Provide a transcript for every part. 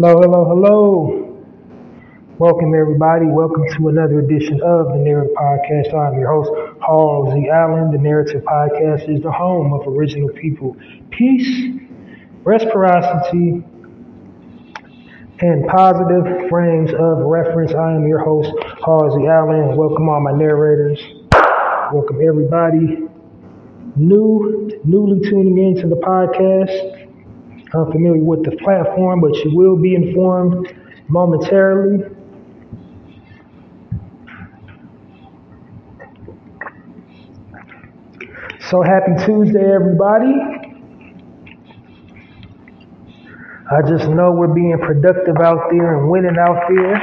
Hello, hello, hello. Welcome, everybody. Welcome to another edition of the Narrative Podcast. I'm your host, Hallzie. Allen. The Narrative Podcast is the home of original people, peace, reciprocity, and positive frames of reference. I am your host, Hallzie. Allen. Welcome, all my narrators. Welcome, everybody new, newly tuning in to the podcast unfamiliar with the platform, but you will be informed momentarily. So happy Tuesday, everybody. I just know we're being productive out there and winning out there,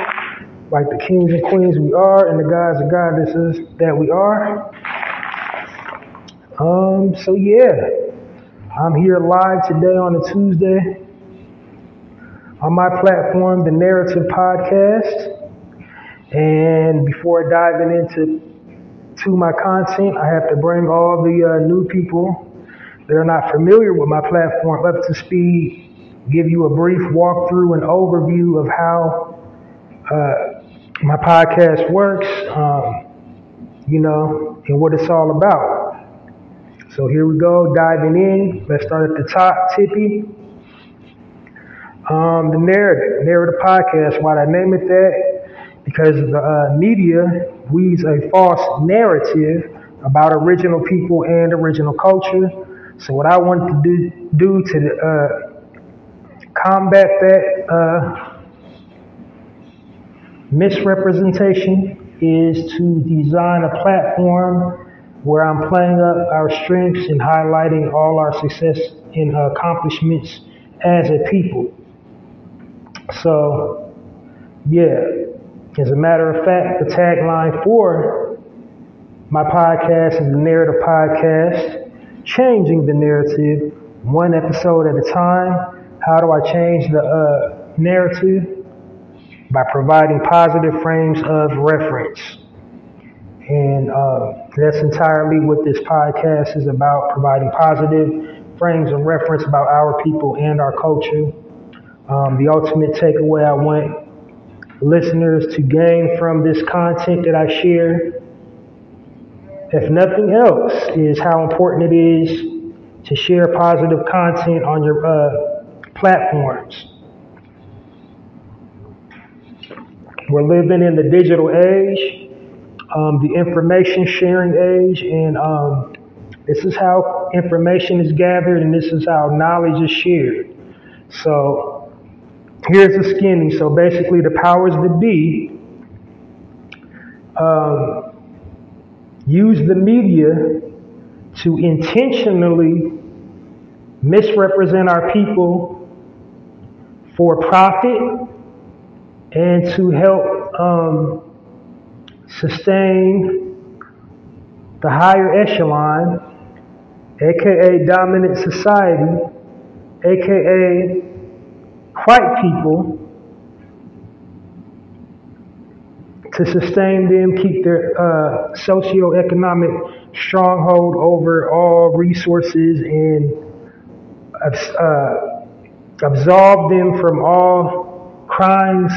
like the kings and queens we are, and the gods and goddesses that we are. Um, so yeah. I'm here live today on a Tuesday on my platform, the Narrative Podcast. And before diving into to my content, I have to bring all the uh, new people that are not familiar with my platform up to speed, give you a brief walkthrough and overview of how uh, my podcast works, um, you know, and what it's all about. So here we go, diving in. Let's start at the top, Tippy. Um, the narrative, narrative podcast. Why I name it that? Because the uh, media weaves a false narrative about original people and original culture. So what I want to do, do to uh, combat that uh, misrepresentation is to design a platform where I'm playing up our strengths and highlighting all our success and accomplishments as a people. So, yeah, as a matter of fact, the tagline for my podcast is the Narrative Podcast, changing the narrative one episode at a time. How do I change the uh, narrative? By providing positive frames of reference. And uh, that's entirely what this podcast is about providing positive frames of reference about our people and our culture. Um, the ultimate takeaway I want listeners to gain from this content that I share, if nothing else, is how important it is to share positive content on your uh, platforms. We're living in the digital age um, the information sharing age, and um, this is how information is gathered, and this is how knowledge is shared. So here's the skinny. So basically, the powers that be um, use the media to intentionally misrepresent our people for profit and to help um, sustain the higher echelon, aka dominant society, aka white people, to sustain them, keep their uh, socioeconomic stronghold over all resources, and uh, absolve them from all crimes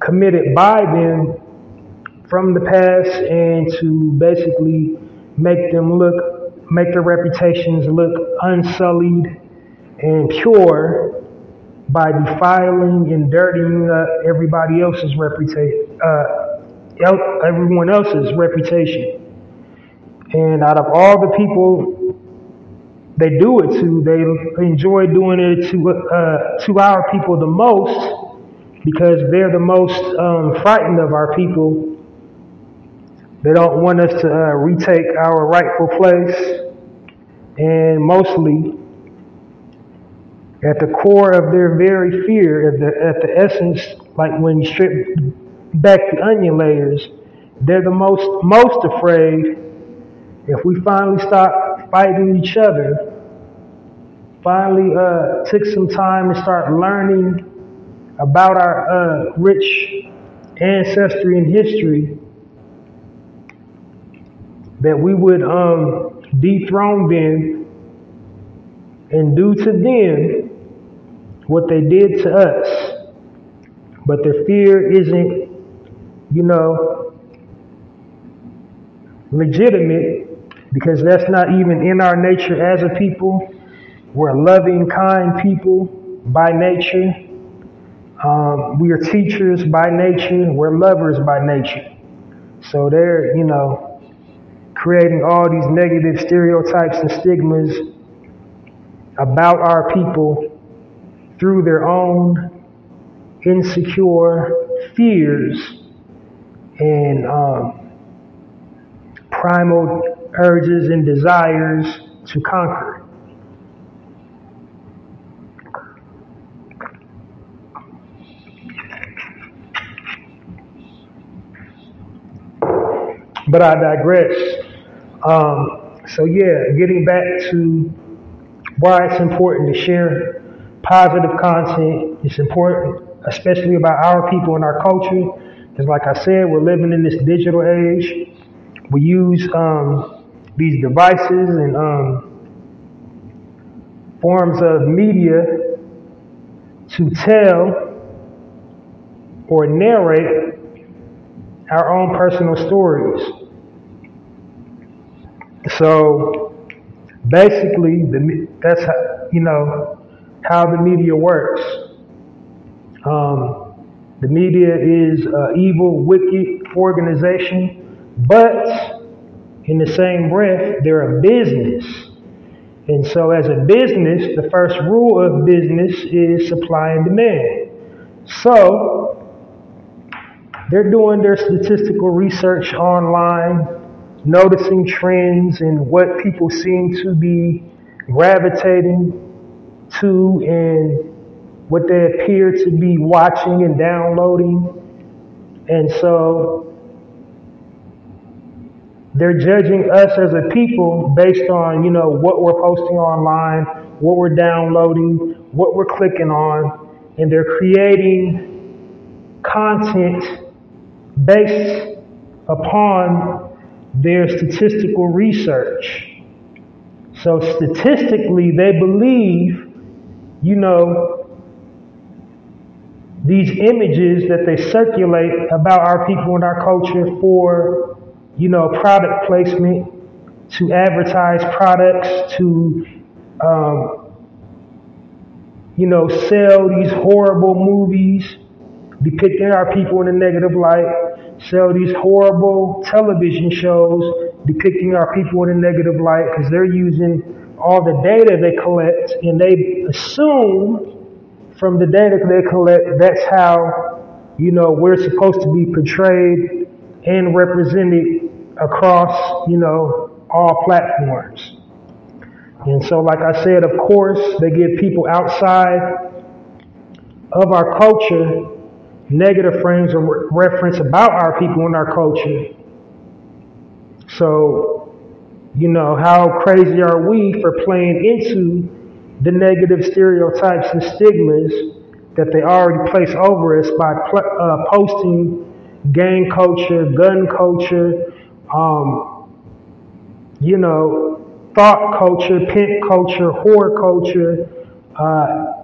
committed by them from the past and to basically make them look, make their reputations look unsullied and pure by defiling and dirtying uh, everybody else's reputation, uh, everyone else's reputation. And out of all the people they do it to, they enjoy doing it to uh, to our people the most because they're the most um, frightened of our people. They don't want us to uh, retake our rightful place, and mostly at the core of their very fear, at the, at the essence, like when you strip back the onion layers, they're the most most afraid if we finally stop fighting each other, finally uh, took some time to start learning about our uh, rich ancestry and history, that we would um, dethrone them and do to them what they did to us. But their fear isn't, you know, legitimate because that's not even in our nature as a people. We're loving, kind people by nature. Um, we are teachers by nature. We're lovers by nature. So they're, you know, creating all these negative stereotypes and stigmas about our people through their own insecure fears and um, primal urges and desires to conquer. But I digress. Um, so, yeah, getting back to why it's important to share positive content. It's important, especially about our people and our culture. Because, like I said, we're living in this digital age. We use um, these devices and um, forms of media to tell or narrate our own personal stories. So basically, the, that's how, you know how the media works. Um, the media is an evil, wicked organization, but in the same breath, they're a business. And so, as a business, the first rule of business is supply and demand. So, they're doing their statistical research online, noticing trends and what people seem to be gravitating to and what they appear to be watching and downloading. And so they're judging us as a people based on, you know, what we're posting online, what we're downloading, what we're clicking on, and they're creating content based upon their statistical research. So statistically, they believe, you know, these images that they circulate about our people and our culture for, you know, product placement, to advertise products, to, um, you know, sell these horrible movies depicting our people in a negative light, sell these horrible television shows depicting our people in a negative light because they're using all the data they collect and they assume from the data they collect that's how you know we're supposed to be portrayed and represented across you know all platforms. And so like i said of course they give people outside of our culture negative frames of reference about our people and our culture. So, you know, how crazy are we for playing into the negative stereotypes and stigmas that they already place over us by uh, posting gang culture, gun culture, um, you know, thought culture, pimp culture, whore culture, uh,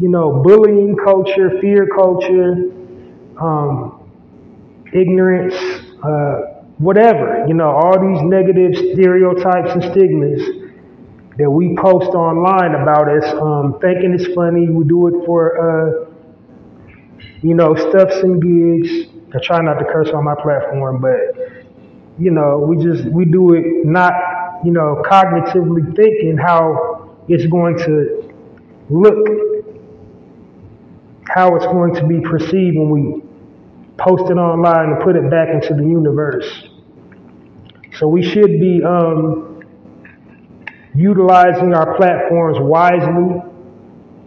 you know, bullying culture, fear culture, um, ignorance, uh, whatever, you know, all these negative stereotypes and stigmas that we post online about us, um, thinking it's funny. We do it for, uh, you know, stuffs and gigs. I try not to curse on my platform, but you know, we just we do it not, you know, cognitively thinking how it's going to look, how it's going to be perceived when we post it online and put it back into the universe. So we should be um, utilizing our platforms wisely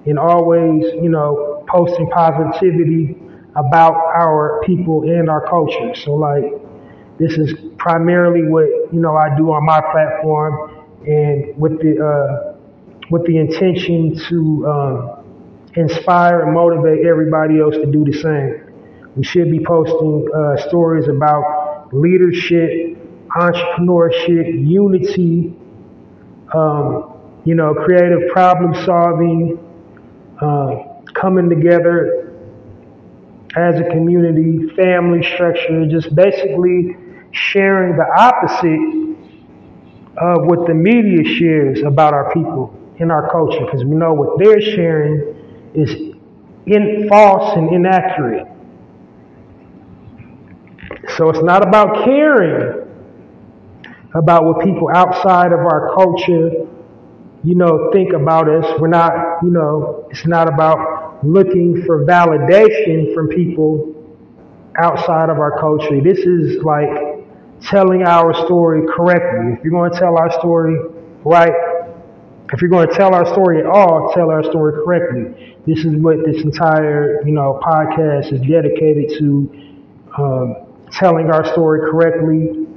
and always, you know, posting positivity about our people and our culture. So like this is primarily what you know I do on my platform, and with the uh, with the intention to um, inspire and motivate everybody else to do the same. We should be posting uh, stories about leadership, entrepreneurship, unity, um, you know, creative problem solving, uh, coming together as a community, family structure, just basically sharing the opposite of what the media shares about our people in our culture, because we know what they're sharing is in false and inaccurate. So it's not about caring about what people outside of our culture, you know, think about us. We're not, you know, it's not about looking for validation from people outside of our culture. This is like telling our story correctly. If you're going to tell our story right, if you're going to tell our story at all, tell our story correctly. This is what this entire, you know, podcast is dedicated to, um, telling our story correctly,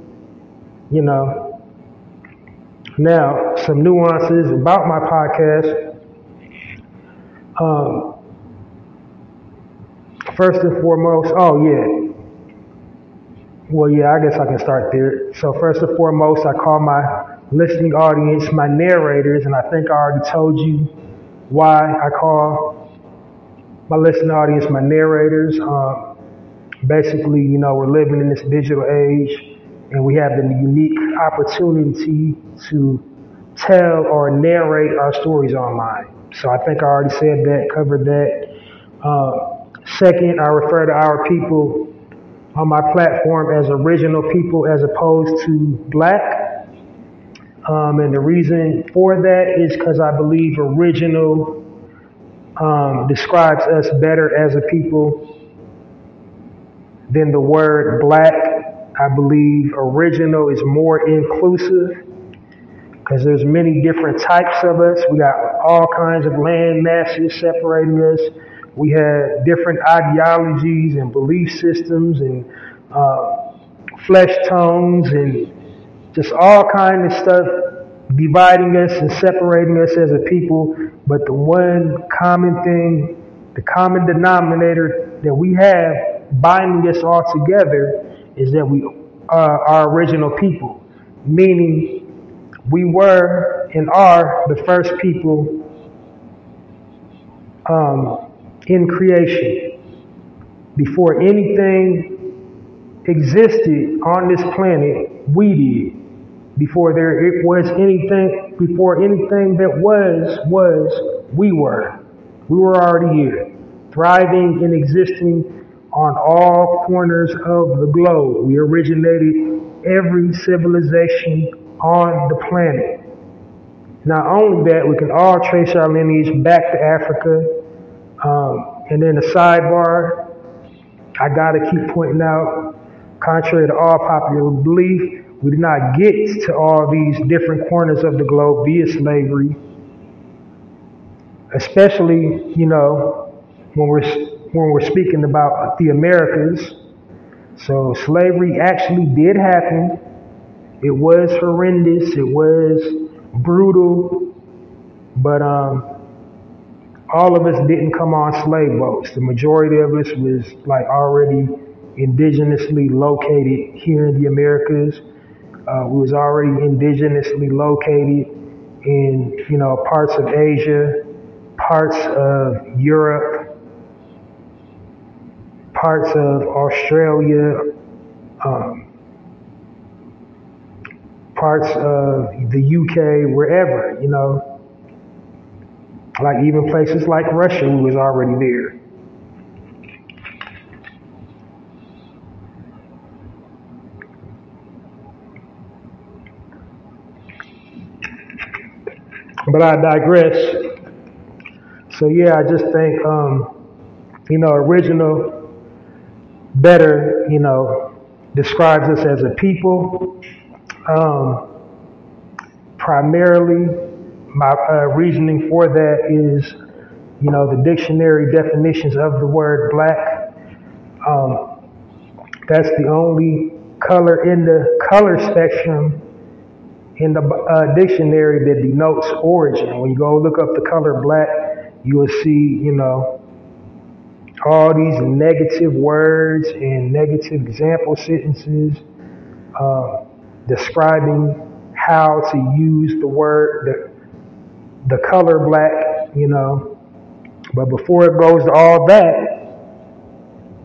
you know. Now, some nuances about my podcast. Um, first and foremost, oh yeah, well, yeah, I guess I can start there. So first and foremost, I call my listening audience my narrators, and I think I already told you why I call my listening audience my narrators. Um, basically, you know, we're living in this digital age, and we have the unique opportunity to tell or narrate our stories online. So I think I already said that, covered that. Uh, second, I refer to our people on my platform as original people as opposed to black. Um, and the reason for that is because I believe original um, describes us better as a people than the word black. I believe original is more inclusive because there's many different types of us. We got all kinds of land masses separating us. We had different ideologies and belief systems and uh, flesh tones and just all kind of stuff dividing us and separating us as a people. But the one common thing, the common denominator that we have binding us all together is that we are our original people, meaning we were and are the first people um, in creation. Before anything existed on this planet, we did. Before there it was anything, before anything that was, was, we were. We were already here, thriving and existing on all corners of the globe. We originated every civilization on the planet. Not only that, we can all trace our lineage back to Africa. Um, and then a sidebar, I gotta keep pointing out, contrary to all popular belief, we did not get to all these different corners of the globe via slavery. Especially, you know, when we're when we're speaking about the Americas. So slavery actually did happen. It was horrendous. It was brutal. But um, all of us didn't come on slave boats. The majority of us was like already indigenously located here in the Americas. Uh, we was already indigenously located in, you know, parts of Asia, parts of Europe, parts of Australia, um, parts of the UK, wherever, you know. Like even places like Russia, who was already there. But I digress. So yeah, I just think, um, you know, original better, you know, describes us as a people. Um, primarily, my uh, reasoning for that is, you know, the dictionary definitions of the word black. Um, that's the only color in the color spectrum in the uh, dictionary that denotes origin. When you go look up the color black, you will see, you know, all these negative words and negative example sentences uh, describing how to use the word, the, the color black, you know. But before it goes to all that,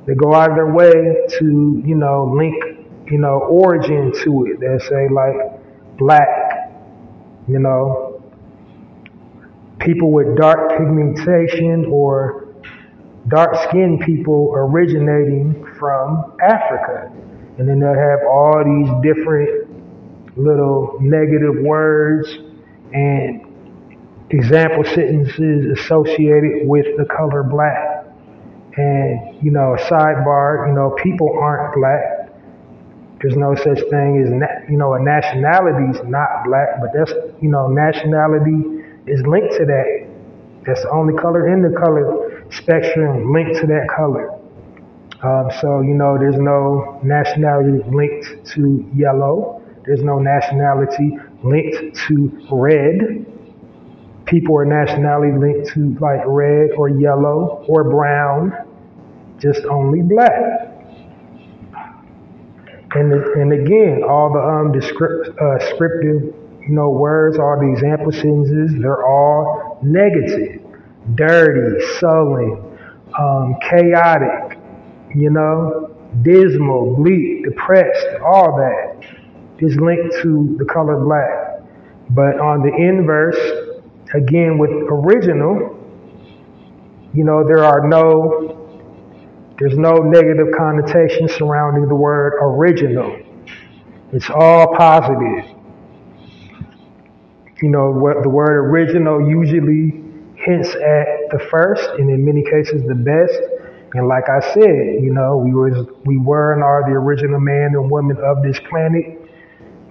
they go out of their way to, you know, link, you know, origin to it. They say like black, you know, people with dark pigmentation or dark skinned people originating from Africa. And then they'll have all these different little negative words and example sentences associated with the color black. And, you know, a sidebar, you know, people aren't black. There's no such thing as, na- you know, a nationality is not black, but that's, you know, nationality is linked to that. That's the only color in the color spectrum linked to that color. Um, so, you know, there's no nationality linked to yellow. There's no nationality linked to red. People are nationality linked to like red or yellow or brown, just only black. And, and again, all the um, descript, uh, descriptive, you know, words, all the example sentences, they're all negative, dirty, sullen, um, chaotic, you know, dismal, bleak, depressed, all that is linked to the color black. But on the inverse, again with original, you know, there are no there's no negative connotation surrounding the word original. It's all positive. You know, what the word original usually hints at the first and in many cases the best. And like I said, you know, we was we were and are the original man and woman of this planet.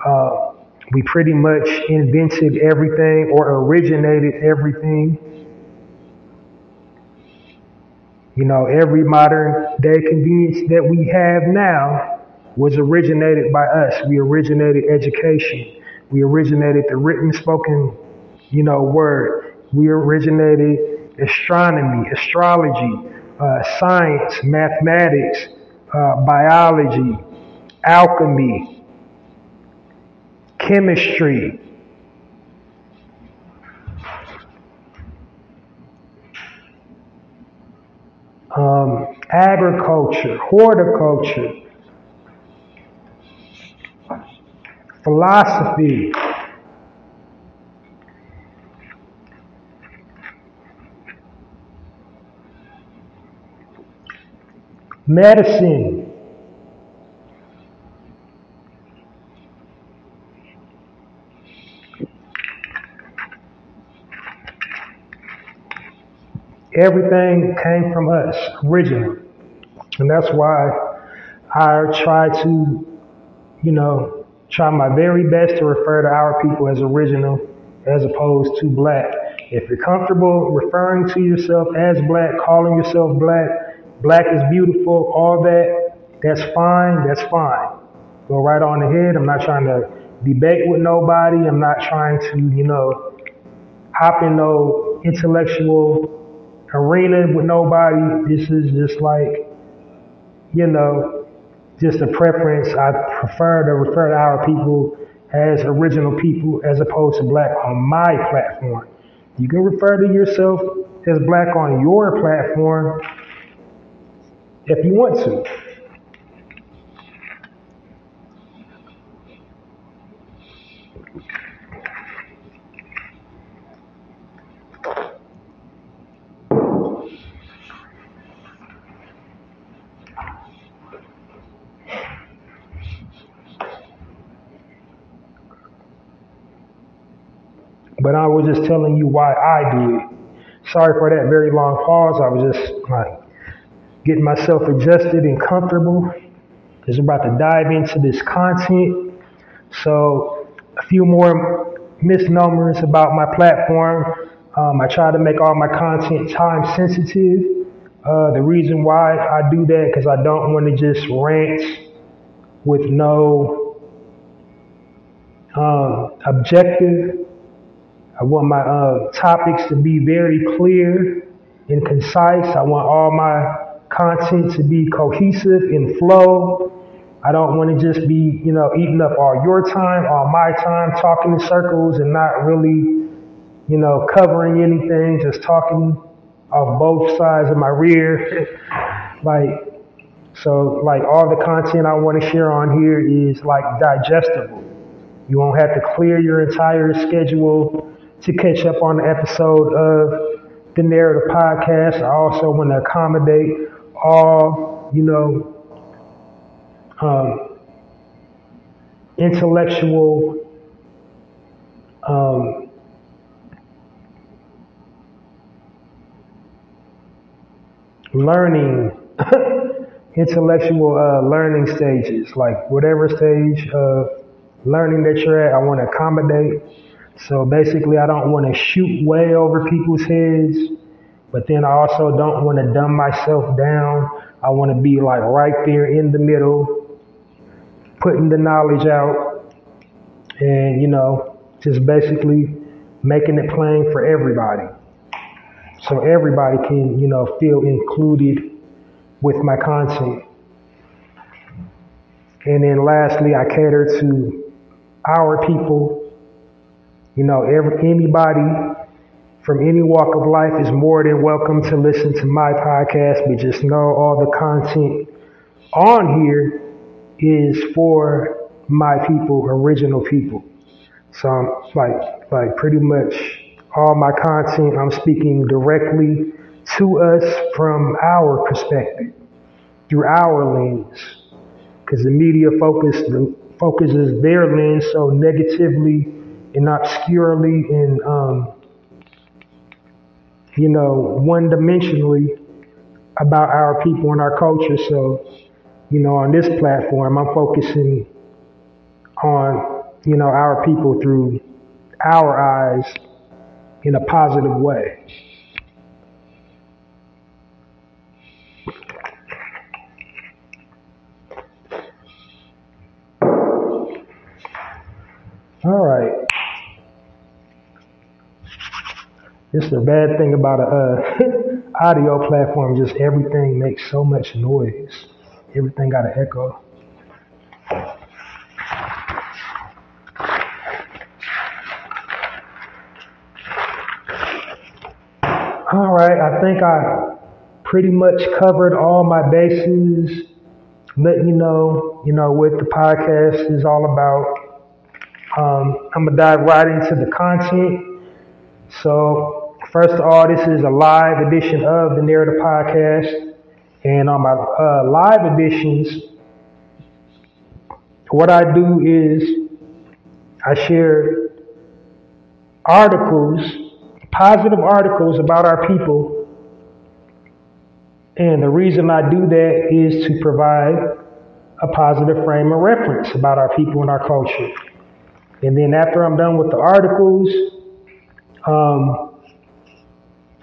Uh, we pretty much invented everything or originated everything you know, every modern day convenience that we have now was originated by us. We originated education. We originated the written, spoken, you know, word. We originated astronomy, astrology, uh, science, mathematics, uh, biology, alchemy, chemistry, um, agriculture, horticulture, philosophy, medicine, Everything came from us originally. And that's why I try to, you know, try my very best to refer to our people as original as opposed to black. If you're comfortable referring to yourself as black, calling yourself black, black is beautiful, all that, that's fine, that's fine. Go right on ahead. I'm not trying to debate with nobody. I'm not trying to, you know, hop in no intellectual arena with nobody. This is just like, you know, just a preference. I prefer to refer to our people as original people as opposed to black on my platform. You can refer to yourself as black on your platform if you want to. But I was just telling you why I do it. Sorry for that very long pause. I was just like getting myself adjusted and comfortable. Just about to dive into this content. So a few more misnomers about my platform. Um, I try to make all my content time sensitive. Uh, the reason why I do that because I don't want to just rant with no um, objective I want my uh, topics to be very clear and concise. I want all my content to be cohesive and flow. I don't want to just be, you know, eating up all your time, all my time, talking in circles and not really, you know, covering anything, just talking off both sides of my rear. like, so like all the content I want to share on here is like digestible. You won't have to clear your entire schedule to catch up on the episode of the Narrative Podcast. I also want to accommodate all, you know, um, intellectual um, learning, intellectual uh, learning stages, like whatever stage of learning that you're at, I want to accommodate. So basically, I don't want to shoot way over people's heads, but then I also don't want to dumb myself down. I want to be like right there in the middle, putting the knowledge out, and you know, just basically making it plain for everybody. So everybody can, you know, feel included with my content. And then lastly, I cater to our people you know, every, anybody from any walk of life is more than welcome to listen to my podcast, but just know all the content on here is for my people, original people. So I'm like, like pretty much all my content, I'm speaking directly to us from our perspective, through our lens, because the media focus the, focuses their lens so negatively and obscurely and um, you know one dimensionally about our people and our culture. So you know on this platform, I'm focusing on you know our people through our eyes in a positive way. All right. This is the bad thing about a uh, audio platform. Just everything makes so much noise. Everything got an echo. All right, I think I pretty much covered all my bases. Let you know, you know, what the podcast is all about. Um, I'm gonna dive right into the content. So, first of all, this is a live edition of the Narrative Podcast. And on my uh, live editions, what I do is I share articles, positive articles about our people. And the reason I do that is to provide a positive frame of reference about our people and our culture. And then after I'm done with the articles, um,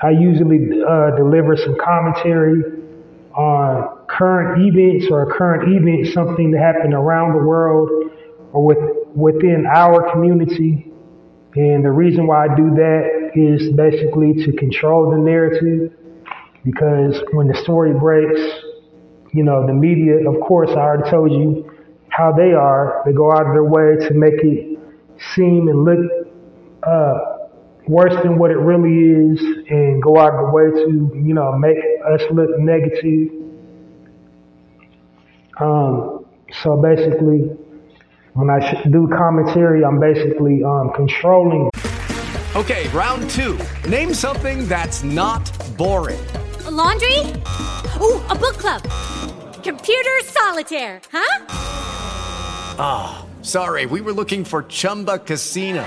I usually uh, deliver some commentary on current events or a current event, something that happened around the world or with, within our community. And the reason why I do that is basically to control the narrative because when the story breaks, you know, the media, of course, I already told you how they are. They go out of their way to make it seem and look uh, worse than what it really is and go out of the way to, you know, make us look negative. Um, so basically, when I do commentary, I'm basically um, controlling. Okay, round two. Name something that's not boring. A laundry? Ooh, a book club. Computer solitaire, huh? Ah, oh, sorry, we were looking for Chumba Casino.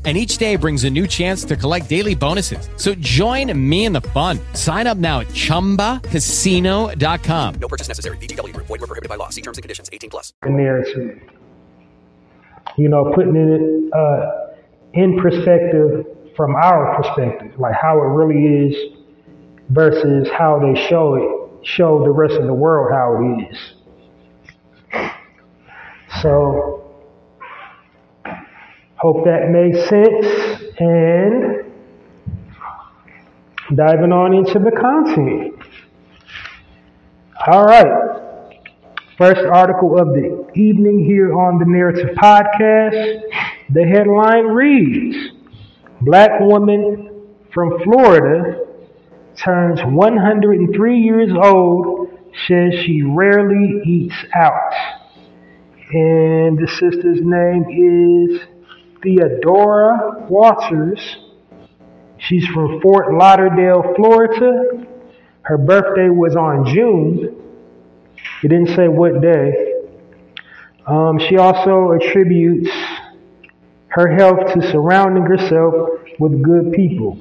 and each day brings a new chance to collect daily bonuses. So join me in the fun. Sign up now at ChumbaCasino.com. No purchase necessary. VGW. Void were prohibited by law. See terms and conditions. 18 plus. The narrative. You know, putting it uh, in perspective from our perspective, like how it really is versus how they show it, show the rest of the world how it is. So Hope that makes sense. And diving on into the content. All right. First article of the evening here on the Narrative Podcast. The headline reads Black woman from Florida turns 103 years old, says she rarely eats out. And the sister's name is Theodora Waters. She's from Fort Lauderdale, Florida. Her birthday was on June. It didn't say what day. Um, she also attributes her health to surrounding herself with good people.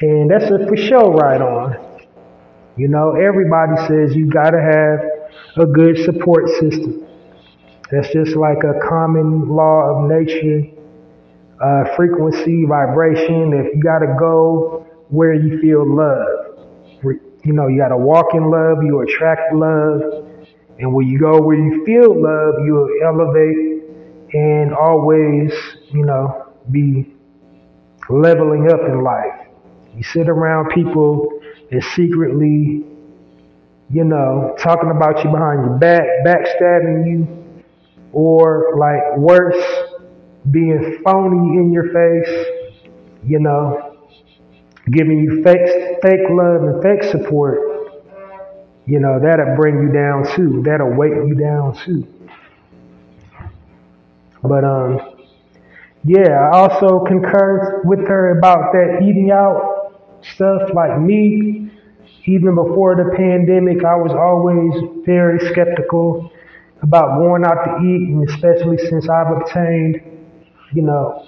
And that's a for sure right on. You know, everybody says you gotta have a good support system. That's just like a common law of nature uh, frequency, vibration. If you got to go where you feel love, you know, you got to walk in love, you attract love. And when you go where you feel love, you elevate and always, you know, be leveling up in life. You sit around people that secretly, you know, talking about you behind your back, backstabbing you, or like worse, being phony in your face, you know, giving you fake, fake love and fake support, you know, that'll bring you down too. That'll weight you down too. But, um, yeah, I also concur with her about that eating out stuff. Like me, even before the pandemic, I was always very skeptical about going out to eat, and especially since I've obtained you know,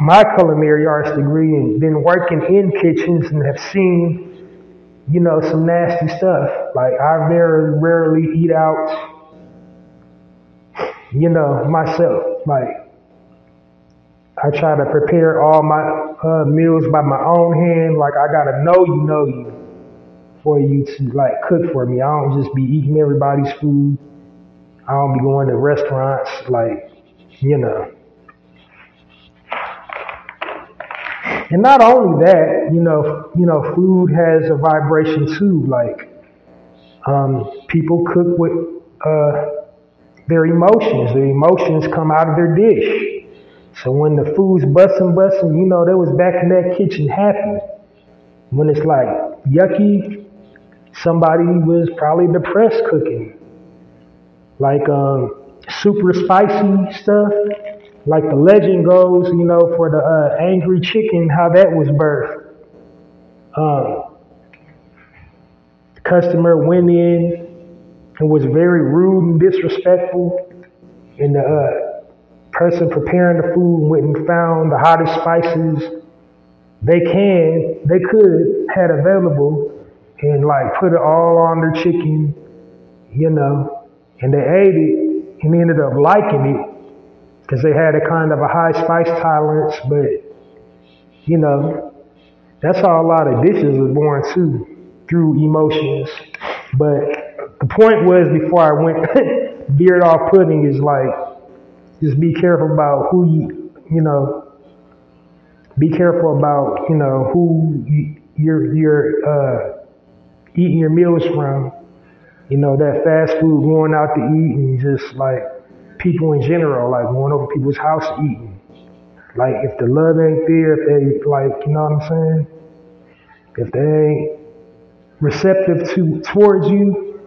my culinary arts degree and been working in kitchens and have seen, you know, some nasty stuff. Like I very rarely eat out, you know, myself. Like I try to prepare all my uh, meals by my own hand. Like I gotta know you know you for you to like cook for me. I don't just be eating everybody's food. I don't be going to restaurants like, you know. And not only that, you know, you know, food has a vibration too. Like um, people cook with uh, their emotions. Their emotions come out of their dish. So when the food's busting, busting, you know, they was back in that kitchen happy. When it's like yucky, somebody was probably depressed cooking. Like um, super spicy stuff like the legend goes, you know, for the uh, angry chicken, how that was birthed. Um, the customer went in and was very rude and disrespectful, and the uh, person preparing the food went and found the hottest spices they can, they could had available, and like put it all on their chicken, you know, and they ate it and ended up liking it because they had a kind of a high spice tolerance, but you know, that's how a lot of dishes are born too. through emotions. But the point was before I went veered off pudding is like just be careful about who you you know be careful about you know who you, you're you're uh, eating your meals from. You know that fast food going out to eat and just like people in general like going over people's house eating. Like if the love ain't there, if they like you know what I'm saying, if they ain't receptive to towards you,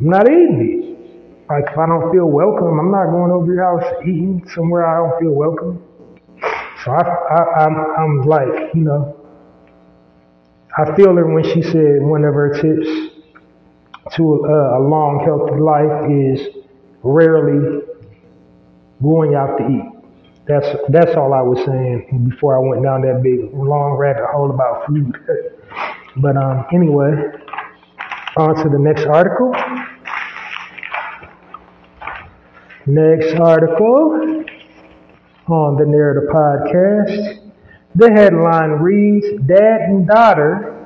I'm not eating it. Like if I don't feel welcome, I'm not going over your house eating somewhere I don't feel welcome. So I, I I'm I'm like you know I feel her when she said one of her tips to a, a long, healthy life is rarely going out to eat. That's that's all I was saying before I went down that big long rabbit hole about food. but um, anyway, on to the next article. Next article on the Narrative Podcast. The headline reads Dad and Daughter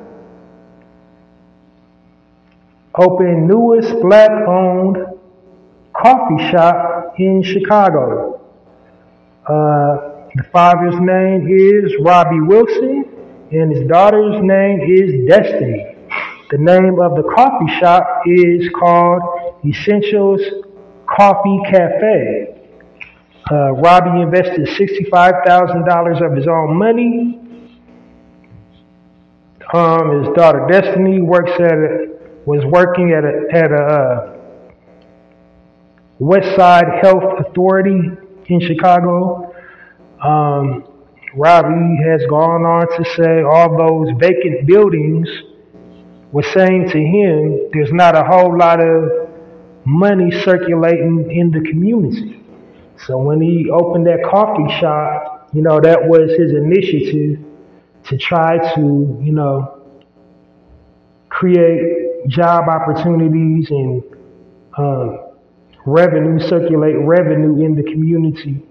open newest black owned coffee shop in Chicago. Uh, the father's name is Robbie Wilson and his daughter's name is Destiny. The name of the coffee shop is called Essentials Coffee Cafe. Uh, Robbie invested $65,000 of his own money. Um, his daughter Destiny works at a, was working at a, at a uh, West Side Health Authority in Chicago. Um, Robbie has gone on to say all those vacant buildings were saying to him there's not a whole lot of money circulating in the community. So when he opened that coffee shop, you know, that was his initiative to try to, you know, create job opportunities and um, revenue, circulate revenue in the community,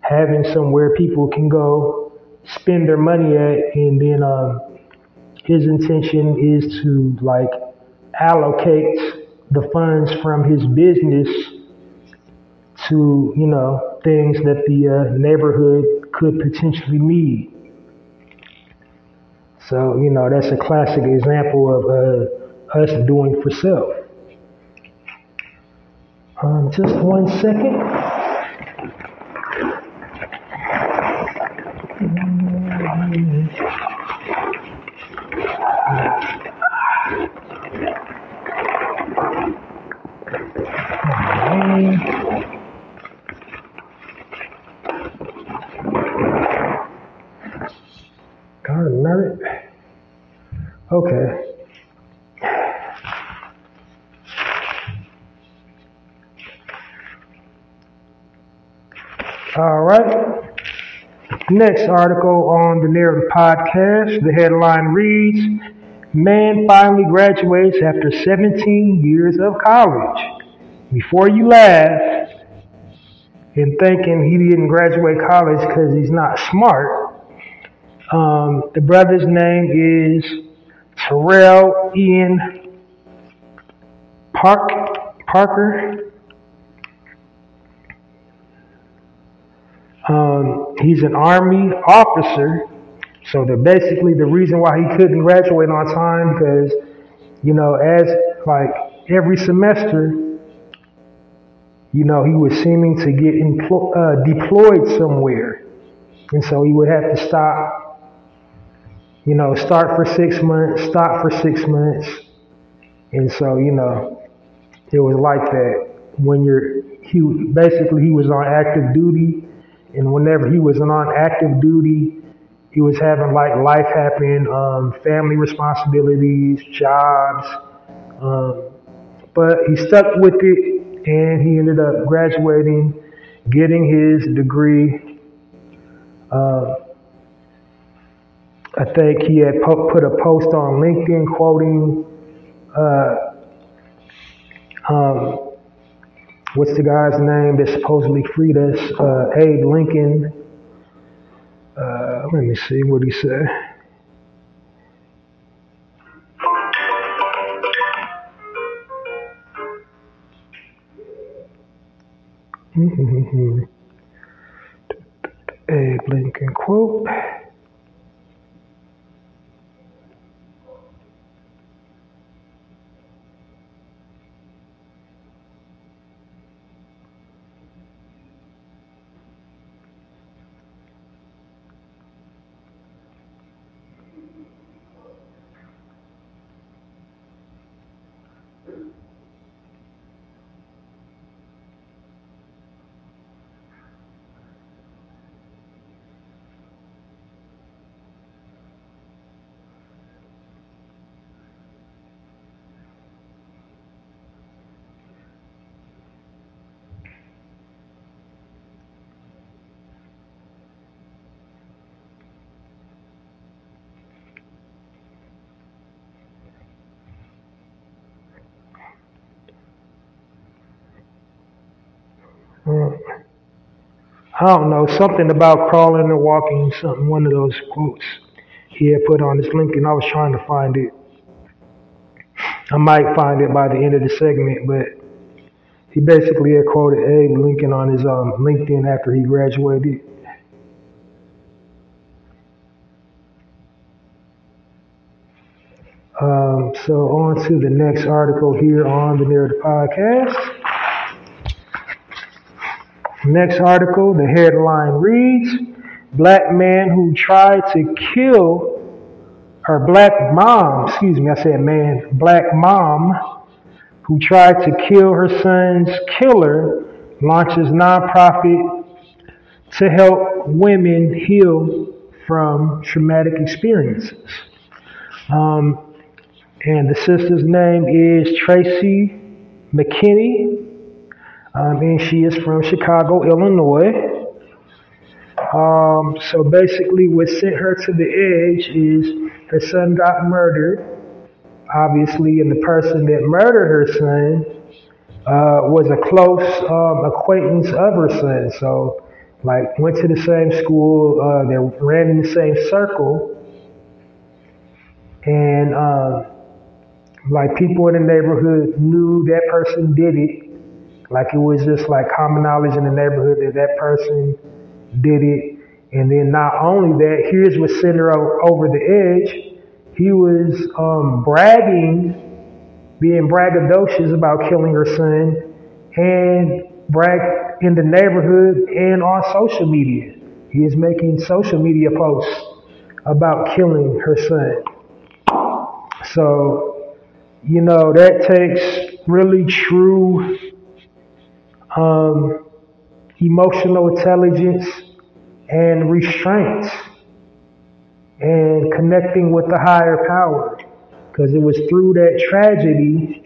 having somewhere people can go spend their money at, and then um, his intention is to like allocate the funds from his business to you know things that the uh, neighborhood could potentially need. So you know that's a classic example of uh, us doing for self. Um, just one second. God. Okay. All right. Next article on the Narrative Podcast. The headline reads Man finally graduates after 17 years of college. Before you laugh and thinking he didn't graduate college because he's not smart, um, the brother's name is Terrell Ian Park, Parker. Um, he's an Army officer. So the basically the reason why he couldn't graduate on time because, you know, as like every semester, you know, he was seeming to get uh, deployed somewhere, and so he would have to stop. You know, start for six months, stop for six months, and so you know, it was like that when you're. He basically he was on active duty, and whenever he was on active duty, he was having like life happen, um, family responsibilities, jobs, um, but he stuck with it and he ended up graduating, getting his degree. Uh, I think he had put a post on LinkedIn quoting, uh, um, what's the guy's name that supposedly freed us? Uh, Abe Lincoln. Uh, let me see what he said. Abe Lincoln quote. I don't know, something about crawling or walking, something, one of those quotes he had put on his LinkedIn. I was trying to find it. I might find it by the end of the segment, but he basically had quoted Abe Lincoln on his um, LinkedIn after he graduated. Um, so on to the next article here on the Narrative Podcast. Next article, the headline reads, Black man who tried to kill her black mom, excuse me, I said man, black mom who tried to kill her son's killer launches nonprofit to help women heal from traumatic experiences. Um, and the sister's name is Tracy McKinney, um, and she is from Chicago, Illinois. Um, so basically, what sent her to the edge is her son got murdered, obviously, and the person that murdered her son uh, was a close um, acquaintance of her son. So, like, went to the same school, uh, they ran in the same circle, and uh, like people in the neighborhood knew that person did it. Like it was just like common knowledge in the neighborhood that that person did it. And then not only that, here's what sent her over the edge. He was um, bragging, being braggadocious about killing her son, and brag in the neighborhood and on social media. He is making social media posts about killing her son. So, you know, that takes really true um, emotional intelligence and restraint and connecting with the higher power. Because it was through that tragedy.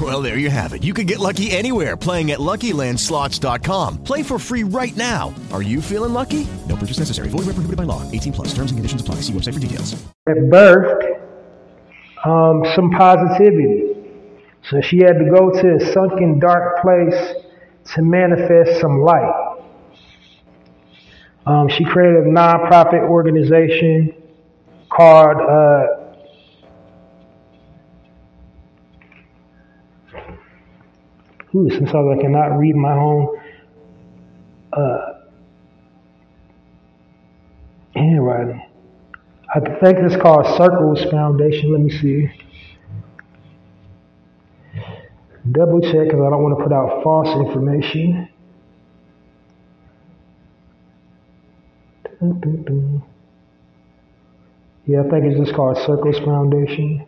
Well, there you have it. You can get lucky anywhere playing at LuckyLandSlots.com. Play for free right now. Are you feeling lucky? No purchase necessary. Void where prohibited by law. 18 plus. Terms and conditions apply. See website for details. That birthed um, some positivity. So she had to go to a sunken, dark place to manifest some light. Um, she created a nonprofit organization called uh, Ooh, sometimes I cannot read my own uh, handwriting. I think it's called Circles Foundation. Let me see. Double check because I don't want to put out false information. Yeah, I think it's just called Circles Foundation.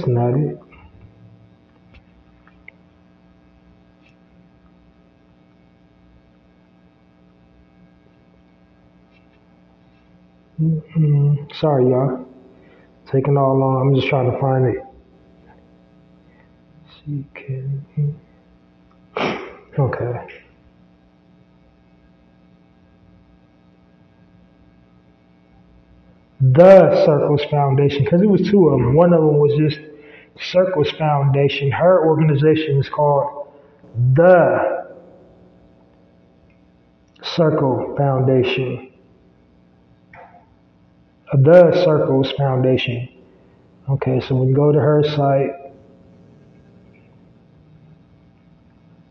That's not it. Mm-mm. Sorry, y'all. Taking all long. I'm just trying to find it. Can Okay. The Circles Foundation, because it was two of them. One of them was just Circles Foundation. Her organization is called The Circle Foundation. The Circles Foundation. Okay, so when you go to her site,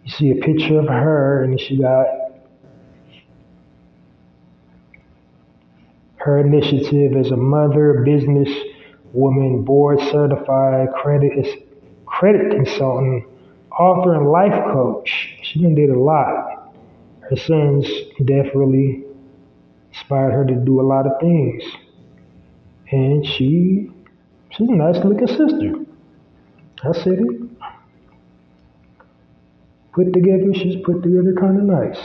you see a picture of her, and she got her initiative as a mother, business woman, board certified credit credit consultant, author, and life coach. She done did a lot. Her sons definitely inspired her to do a lot of things and she she's a nice looking sister. I said it. Put together, she's put together kind of nice.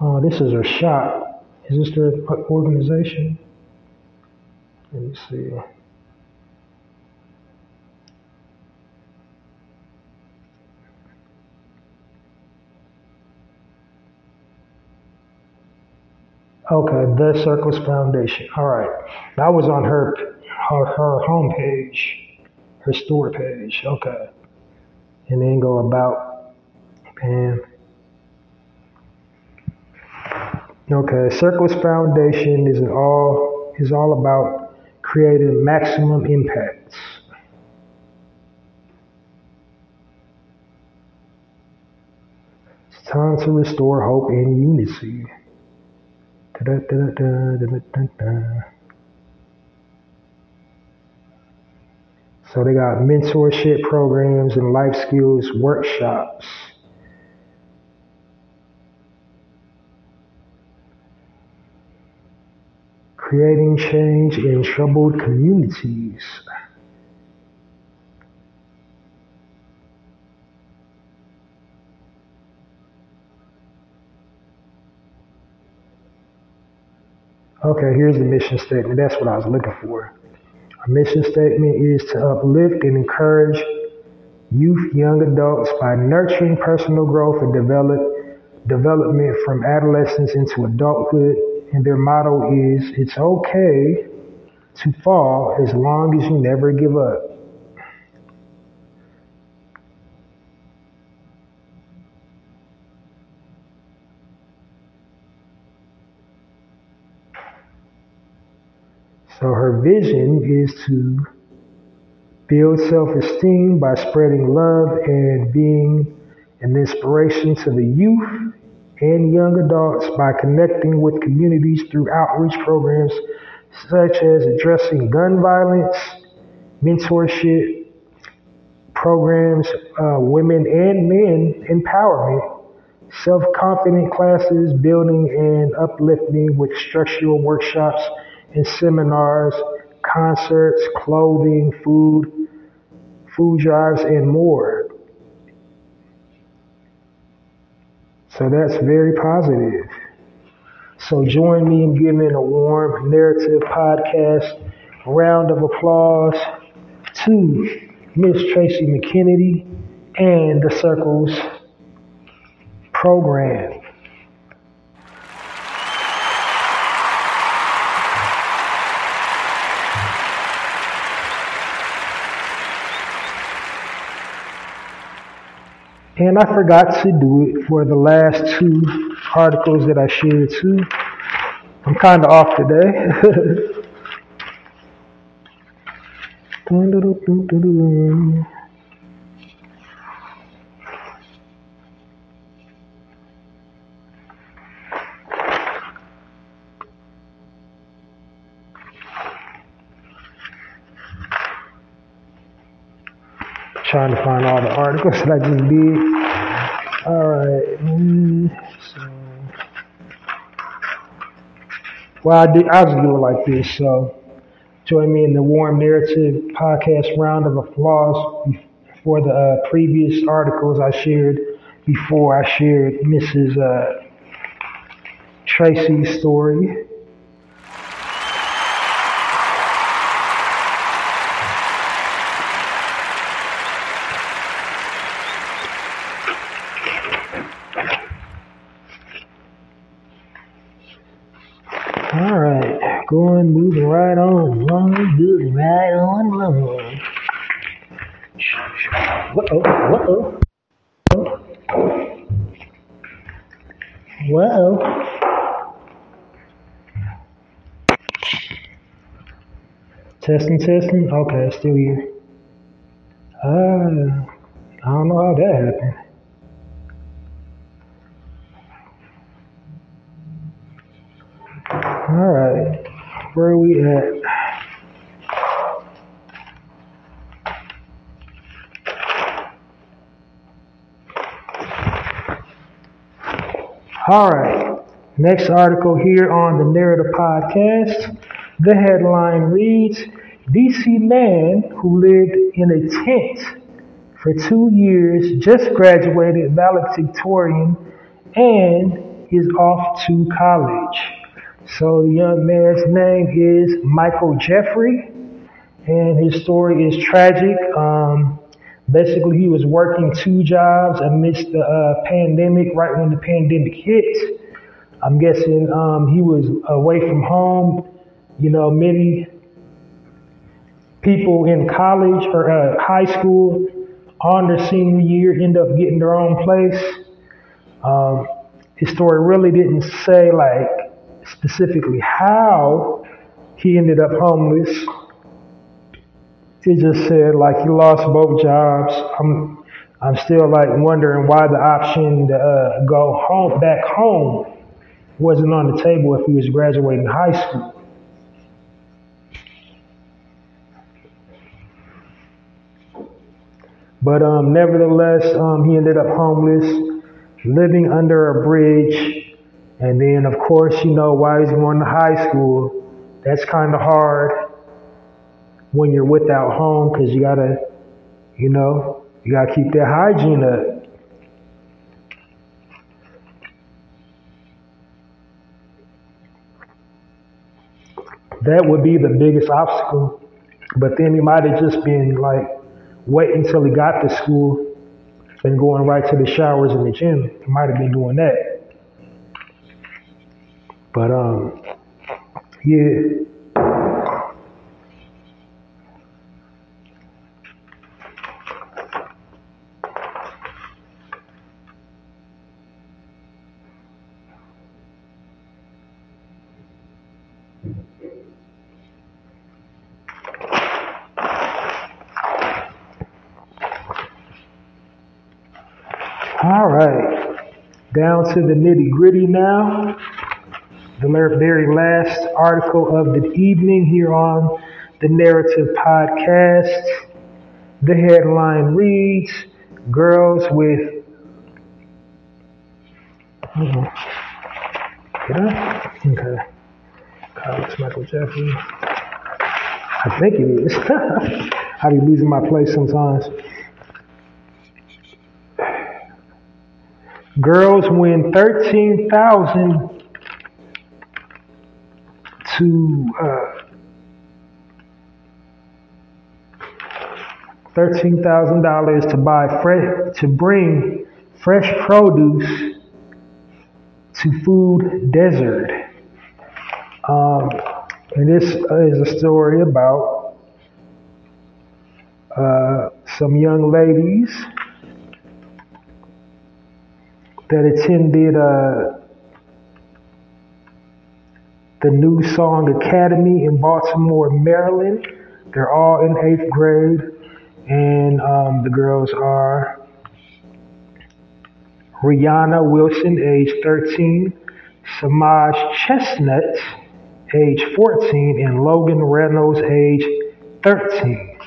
Oh, this is her shop. Is this their organization? Let me see. Okay, the Circles Foundation. All right, that was on her her her homepage, her store page. Okay, and then go about and okay, Circles Foundation is all is all about creating maximum impacts. It's time to restore hope and unity. So they got mentorship programs and life skills workshops. Creating change in troubled communities. Okay, here's the mission statement. That's what I was looking for. Our mission statement is to uplift and encourage youth, young adults by nurturing personal growth and develop, development from adolescence into adulthood. And their motto is it's okay to fall as long as you never give up. So her vision is to build self esteem by spreading love and being an inspiration to the youth and young adults by connecting with communities through outreach programs such as addressing gun violence, mentorship programs, uh, women and men empowerment, self confident classes, building and uplifting with structural workshops and seminars, concerts, clothing, food, food drives, and more. So that's very positive. So join me in giving a warm narrative podcast round of applause to Miss Tracy McKennedy and the Circles program. And I forgot to do it for the last two articles that I shared too. I'm kind of off today. trying to find all the articles that I just did. All right. So. Well, I did, I just do it like this. So, join me in the Warm Narrative podcast round of applause for the uh, previous articles I shared before I shared Mrs. Uh, Tracy's story. Right on, along, moving right on along. Whoa, whoa. Whoa. Testing, testing. Okay, still here. Uh, I don't know how that happened. All right, where are we at? All right, next article here on the Narrative Podcast. The headline reads DC man who lived in a tent for two years just graduated valedictorian and is off to college. So the young man's name is Michael Jeffrey, and his story is tragic. Um, basically, he was working two jobs amidst the uh, pandemic, right when the pandemic hit. I'm guessing um, he was away from home. You know, many people in college or uh, high school on their senior year end up getting their own place. Um, his story really didn't say like specifically how he ended up homeless. It just said like he lost both jobs. I'm I'm still like wondering why the option to uh, go home back home wasn't on the table if he was graduating high school. But um, nevertheless, um, he ended up homeless, living under a bridge. And then, of course, you know, while he's going to high school, that's kind of hard when you're without home because you got to, you know, you got to keep that hygiene up. That would be the biggest obstacle. But then he might have just been like, wait until he got to school and going right to the showers in the gym. He might have been doing that. But um, yeah. All right, down to the nitty gritty now. The very last article of the evening here on the Narrative Podcast. The headline reads Girls with. Mm-hmm. I? Okay. Alex Michael Jeffrey. I think it is. I be losing my place sometimes. Girls win thirteen thousand to uh, thirteen thousand dollars to buy fresh to bring fresh produce to food desert. Um, and this is a story about uh, some young ladies that attended uh, the New Song Academy in Baltimore, Maryland. They're all in eighth grade, and um, the girls are Rihanna Wilson, age 13, Samaj Chestnut, age 14, and Logan Reynolds, age 13.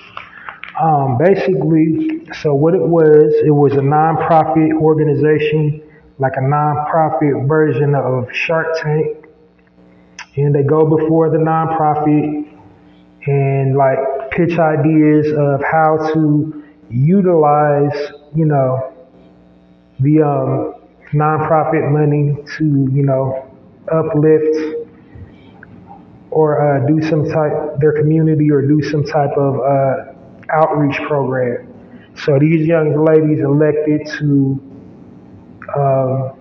Um, basically, so what it was, it was a nonprofit organization, like a nonprofit version of Shark Tank. And they go before the nonprofit and like pitch ideas of how to utilize, you know, the um, nonprofit money to, you know, uplift or uh, do some type their community or do some type of uh, outreach program. So these young ladies elected to um,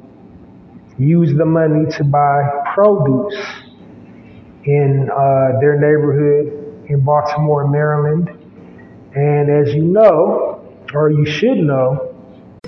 use the money to buy produce in uh, their neighborhood in Baltimore, Maryland. And as you know, or you should know,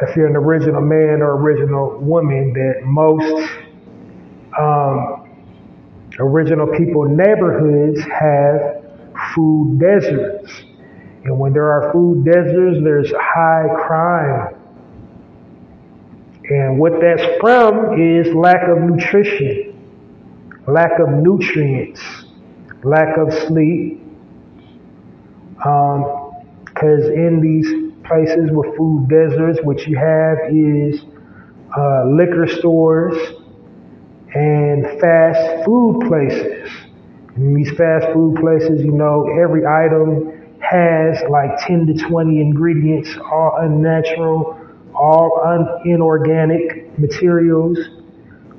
If you're an original man or original woman, that most um, original people neighborhoods have food deserts. And when there are food deserts, there's high crime. And what that's from is lack of nutrition, lack of nutrients, lack of sleep. Because in these places with food deserts, what you have is uh, liquor stores and fast food places. In these fast food places, you know, every item has like 10 to 20 ingredients, all unnatural, all un- inorganic materials.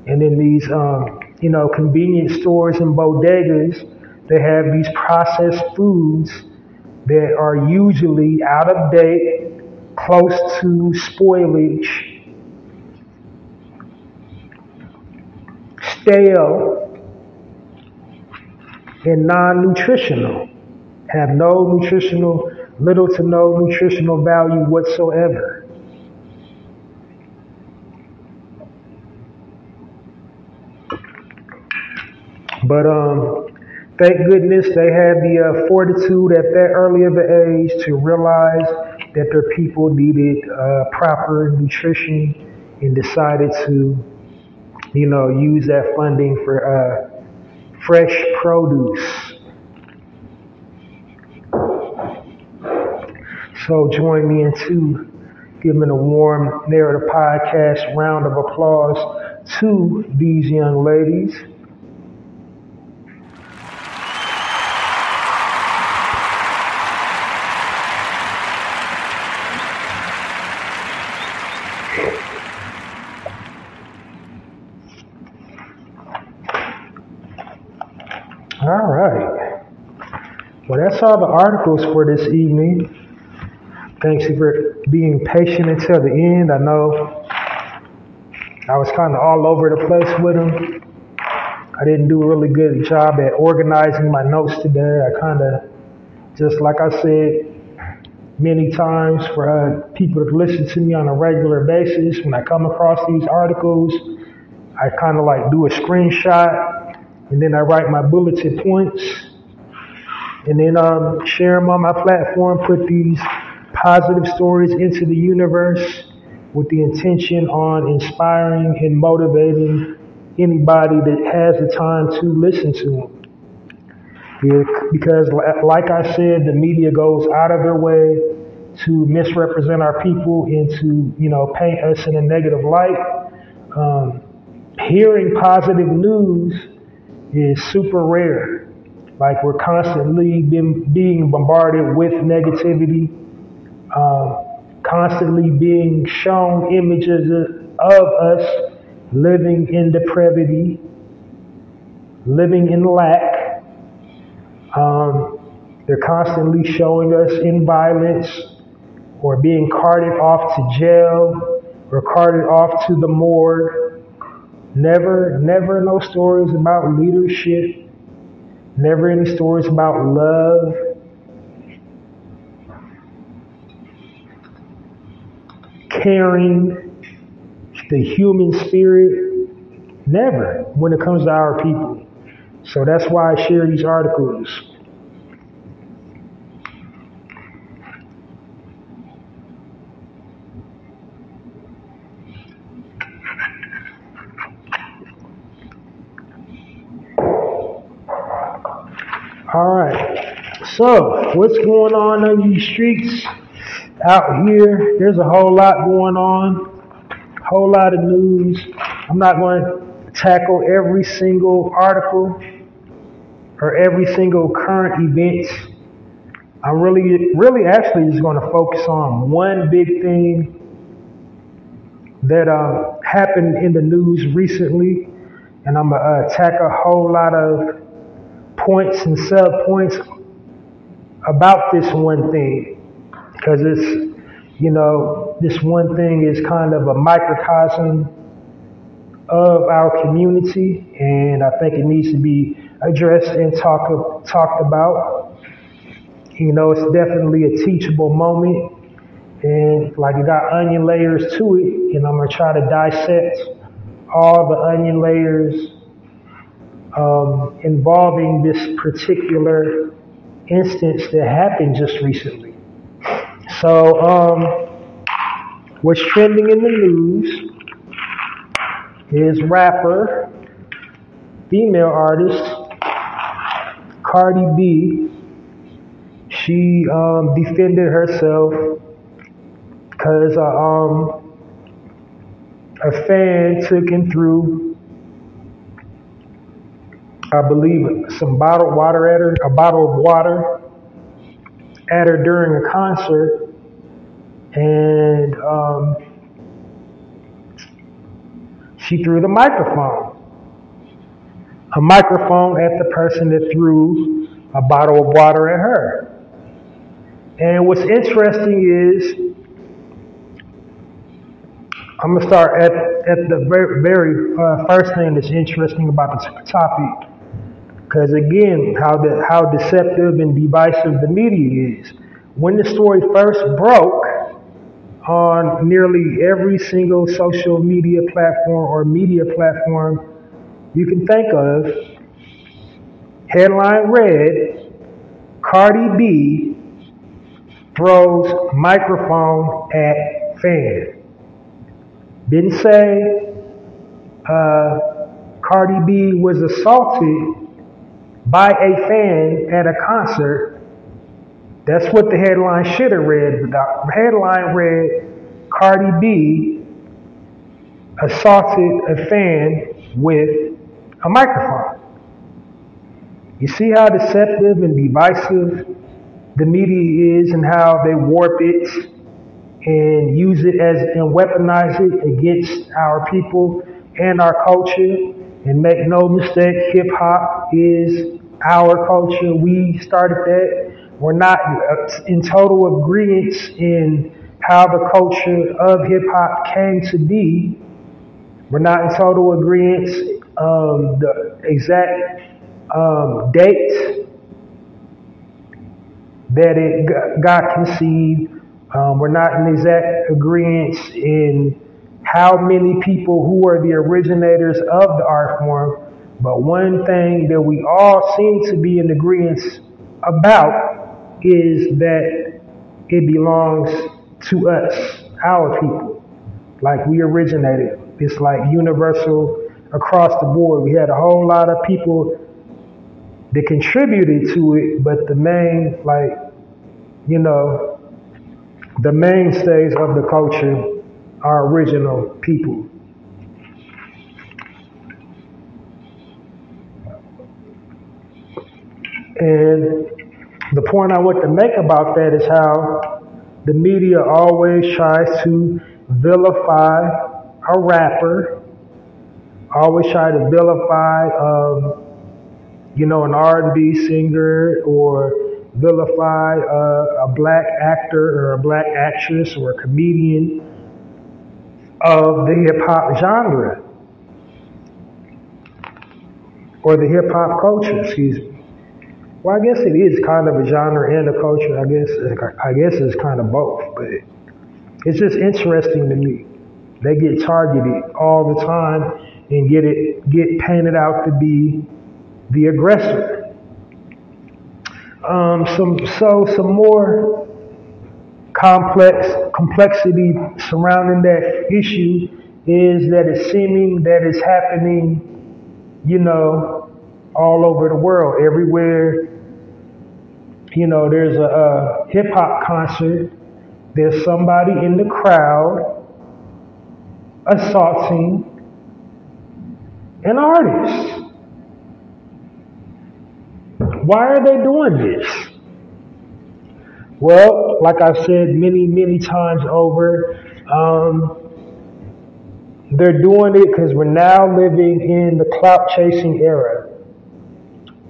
And in these, um, you know, convenience stores and bodegas, they have these processed foods that are usually out of date, close to spoilage, stale, and non-nutritional. Have no nutritional, little to no nutritional value whatsoever. But um, thank goodness they had the uh, fortitude at that early of an age to realize that their people needed uh, proper nutrition and decided to, you know, use that funding for uh, fresh produce. So join me in two giving a warm narrative podcast round of applause to these young ladies. All right. Well, that's all the articles for this evening. Thanks for being patient until the end. I know I was kind of all over the place with them. I didn't do a really good job at organizing my notes today. I kind of, just like I said many times, for uh, people to listen to me on a regular basis, when I come across these articles, I kind of like do a screenshot and then I write my bulleted points and then um, share them on my platform, put these positive stories into the universe with the intention on inspiring and motivating anybody that has the time to listen to them. Because, like I said, the media goes out of their way to misrepresent our people and to, you know, paint us in a negative light. Um, hearing positive news is super rare. Like we're constantly been, being bombarded with negativity, um, constantly being shown images of us living in depravity, living in lack. Um, they're constantly showing us in violence or being carted off to jail or carted off to the morgue. Never, never no stories about leadership. Never any stories about love. Caring, the human spirit. Never when it comes to our people. So that's why I share these articles. All right. So, what's going on on these streets out here? There's a whole lot going on, a whole lot of news. I'm not going to tackle every single article or every single current event. I'm really, really actually just going to focus on one big thing that uh, happened in the news recently, and I'm going to uh, attack a whole lot of points and sub points about this one thing. Because it's you know this one thing is kind of a microcosm of our community and i think it needs to be addressed and talked talked about. You know it's definitely a teachable moment and like it got onion layers to it and i'm to try to dissect all the onion layers um, involving this particular instance that happened just recently. So, um, what's trending in the news is rapper, female artist, Cardi B. She um, defended herself because uh, um, a fan took him through I believe, some bottled water at her, a bottle of water at her during a concert. And um, she threw the microphone. A microphone at the person that threw a bottle of water at her. And what's interesting is, I'm going to start at, at the very, very uh, first thing that's interesting about the topic because again, how the how deceptive and divisive the media is. When the story first broke on nearly every single social media platform or media platform you can think of, headline read, Cardi B throws microphone at fan. Didn't say uh, Cardi B was assaulted by a fan at a concert. That's what the headline should have read. The headline read Cardi B assaulted a fan with a microphone. You see how deceptive and divisive the media is and how they warp it and use it as and weaponize it against our people and our culture. And make no mistake, hip hop is our culture. We started that. We're not in total agreement in how the culture of hip hop came to be. We're not in total agreement um, the exact um, date that it got conceived. Um, we're not in exact agreement in how many people who are the originators of the art form, but one thing that we all seem to be in agreement about is that it belongs to us, our people. Like we originated. It's like universal across the board. We had a whole lot of people that contributed to it, but the main, like, you know, the mainstays of the culture our original people. And the point I want to make about that is how the media always tries to vilify a rapper always try to vilify, um, you know, an R&B singer or vilify a, a black actor or a black actress or a comedian of the hip hop genre or the hip hop culture, excuse me. Well, I guess it is kind of a genre and a culture. I guess I guess it's kind of both, but it's just interesting to me. They get targeted all the time and get it get painted out to be the aggressor. Um, some so some more complex complexity surrounding that issue is that it's seeming that it's happening, you know, all over the world, everywhere. You know, there's a, a hip hop concert. There's somebody in the crowd assaulting an artist. Why are they doing this? Well, like I've said many, many times over, um, they're doing it because we're now living in the clout chasing era.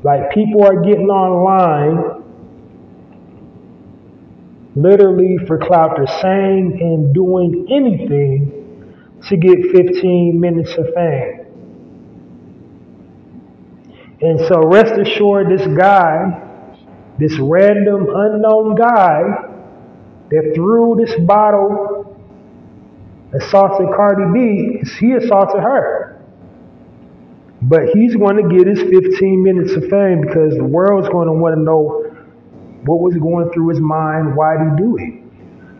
Like people are getting online literally for clout. They're saying and doing anything to get 15 minutes of fame. And so rest assured, this guy, this random unknown guy that threw this bottle, assaulted Cardi B, he assaulted her. But he's going to get his 15 minutes of fame because the world's going to want to know what was going through his mind, why did he do it.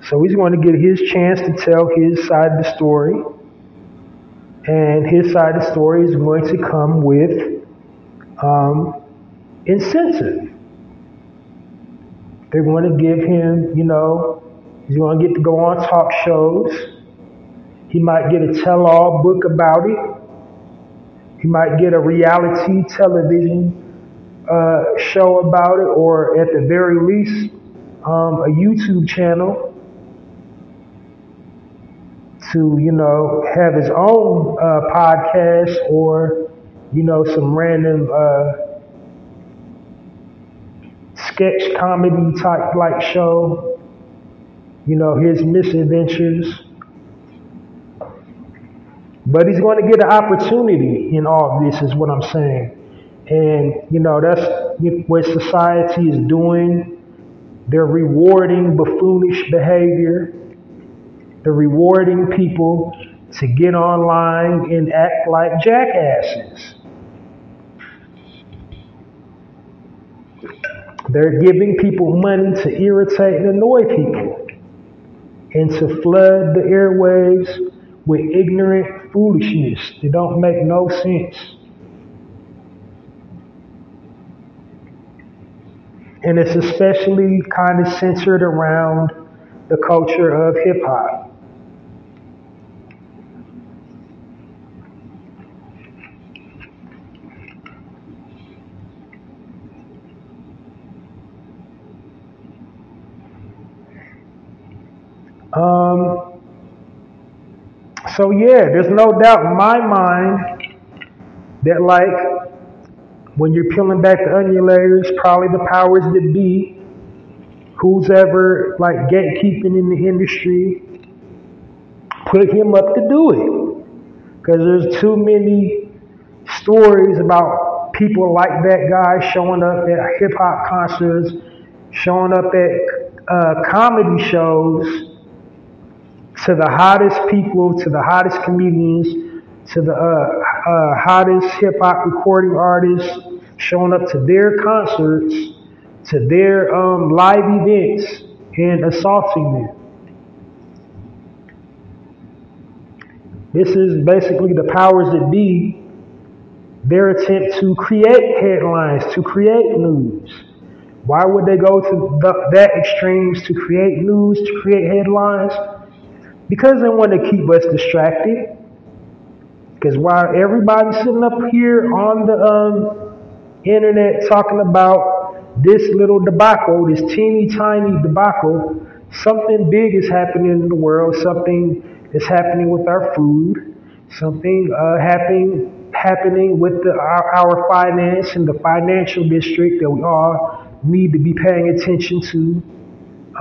So he's going to get his chance to tell his side of the story. And his side of the story is going to come with um, incentive. They're going to give him, you know, he's going to get to go on talk shows. He might get a tell all book about it. He might get a reality television uh, show about it, or at the very least, um, a YouTube channel to, you know, have his own uh, podcast or you know, some random uh, sketch comedy type like show, you know, his misadventures. But he's going to get an opportunity in all of this, is what I'm saying. And, you know, that's what society is doing. They're rewarding buffoonish behavior. They're rewarding people to get online and act like jackasses. They're giving people money to irritate and annoy people and to flood the airwaves with ignorant foolishness that don't make no sense. And it's especially kind of centered around the culture of hip hop. Um, so yeah, there's no doubt in my mind that like when you're peeling back the onion layers, probably the powers that be, who's ever like gatekeeping in the industry, put him up to do it. Because there's too many stories about people like that guy showing up at hip hop concerts, showing up at uh, comedy shows to the hottest people, to the hottest comedians, to the uh, uh, hottest hip hop recording artists, showing up to their concerts, to their um, live events, and assaulting them. This is basically the powers that be, their attempt to create headlines, to create news. Why would they go to the, that extremes to create news, to create headlines? Because they want to keep us distracted. Because while everybody's sitting up here on the um, internet talking about this little debacle, this teeny tiny debacle, something big is happening in the world, something is happening with our food, something uh, happening happening with the, our, our finance and the financial district that we all need to be paying attention to.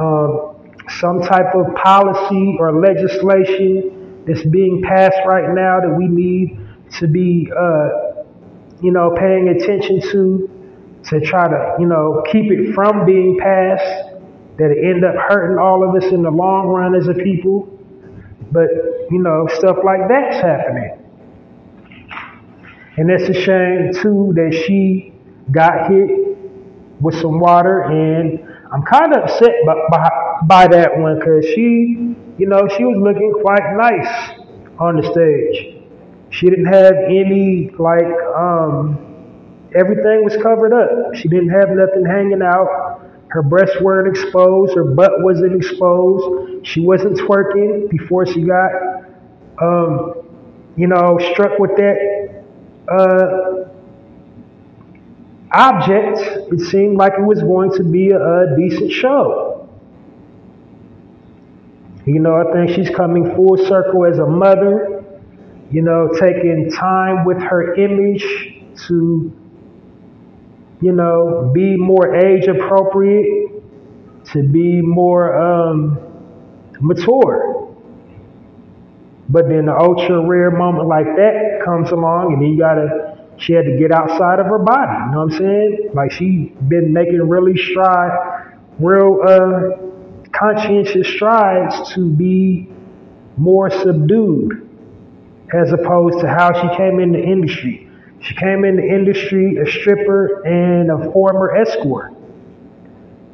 Um, some type of policy or legislation that's being passed right now that we need to be, uh, you know, paying attention to to try to, you know, keep it from being passed that it end up hurting all of us in the long run as a people. But, you know, stuff like that's happening. And it's a shame too that she got hit with some water and I'm kind of upset by, by, by that one because she, you know, she was looking quite nice on the stage. She didn't have any, like, um, everything was covered up. She didn't have nothing hanging out. Her breasts weren't exposed. Her butt wasn't exposed. She wasn't twerking before she got, um, you know, struck with that uh, object, it seemed like it was going to be a, a decent show. You know, I think she's coming full circle as a mother, you know, taking time with her image to, you know, be more age appropriate, to be more um, mature. But then the ultra rare moment like that comes along, and then you gotta she had to get outside of her body. You know what I'm saying? Like she been making really stride, real uh, conscientious strides to be more subdued, as opposed to how she came in the industry. She came in the industry a stripper and a former escort.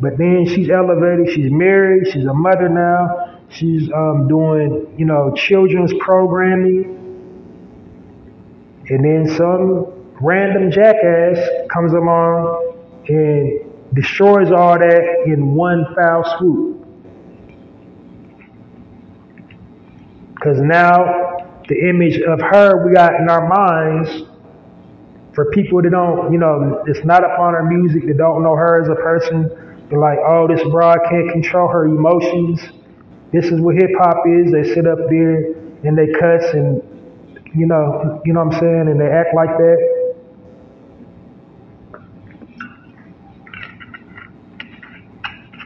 But then she's elevated. She's married. She's a mother now. She's um, doing, you know, children's programming. And then some random jackass comes along and destroys all that in one foul swoop. Because now the image of her we got in our minds for people that don't, you know, it's not upon her music that don't know her as a person. They're like, oh, this broad can't control her emotions. This is what hip hop is. They sit up there and they cuss and, you know, you know what I'm saying, and they act like that.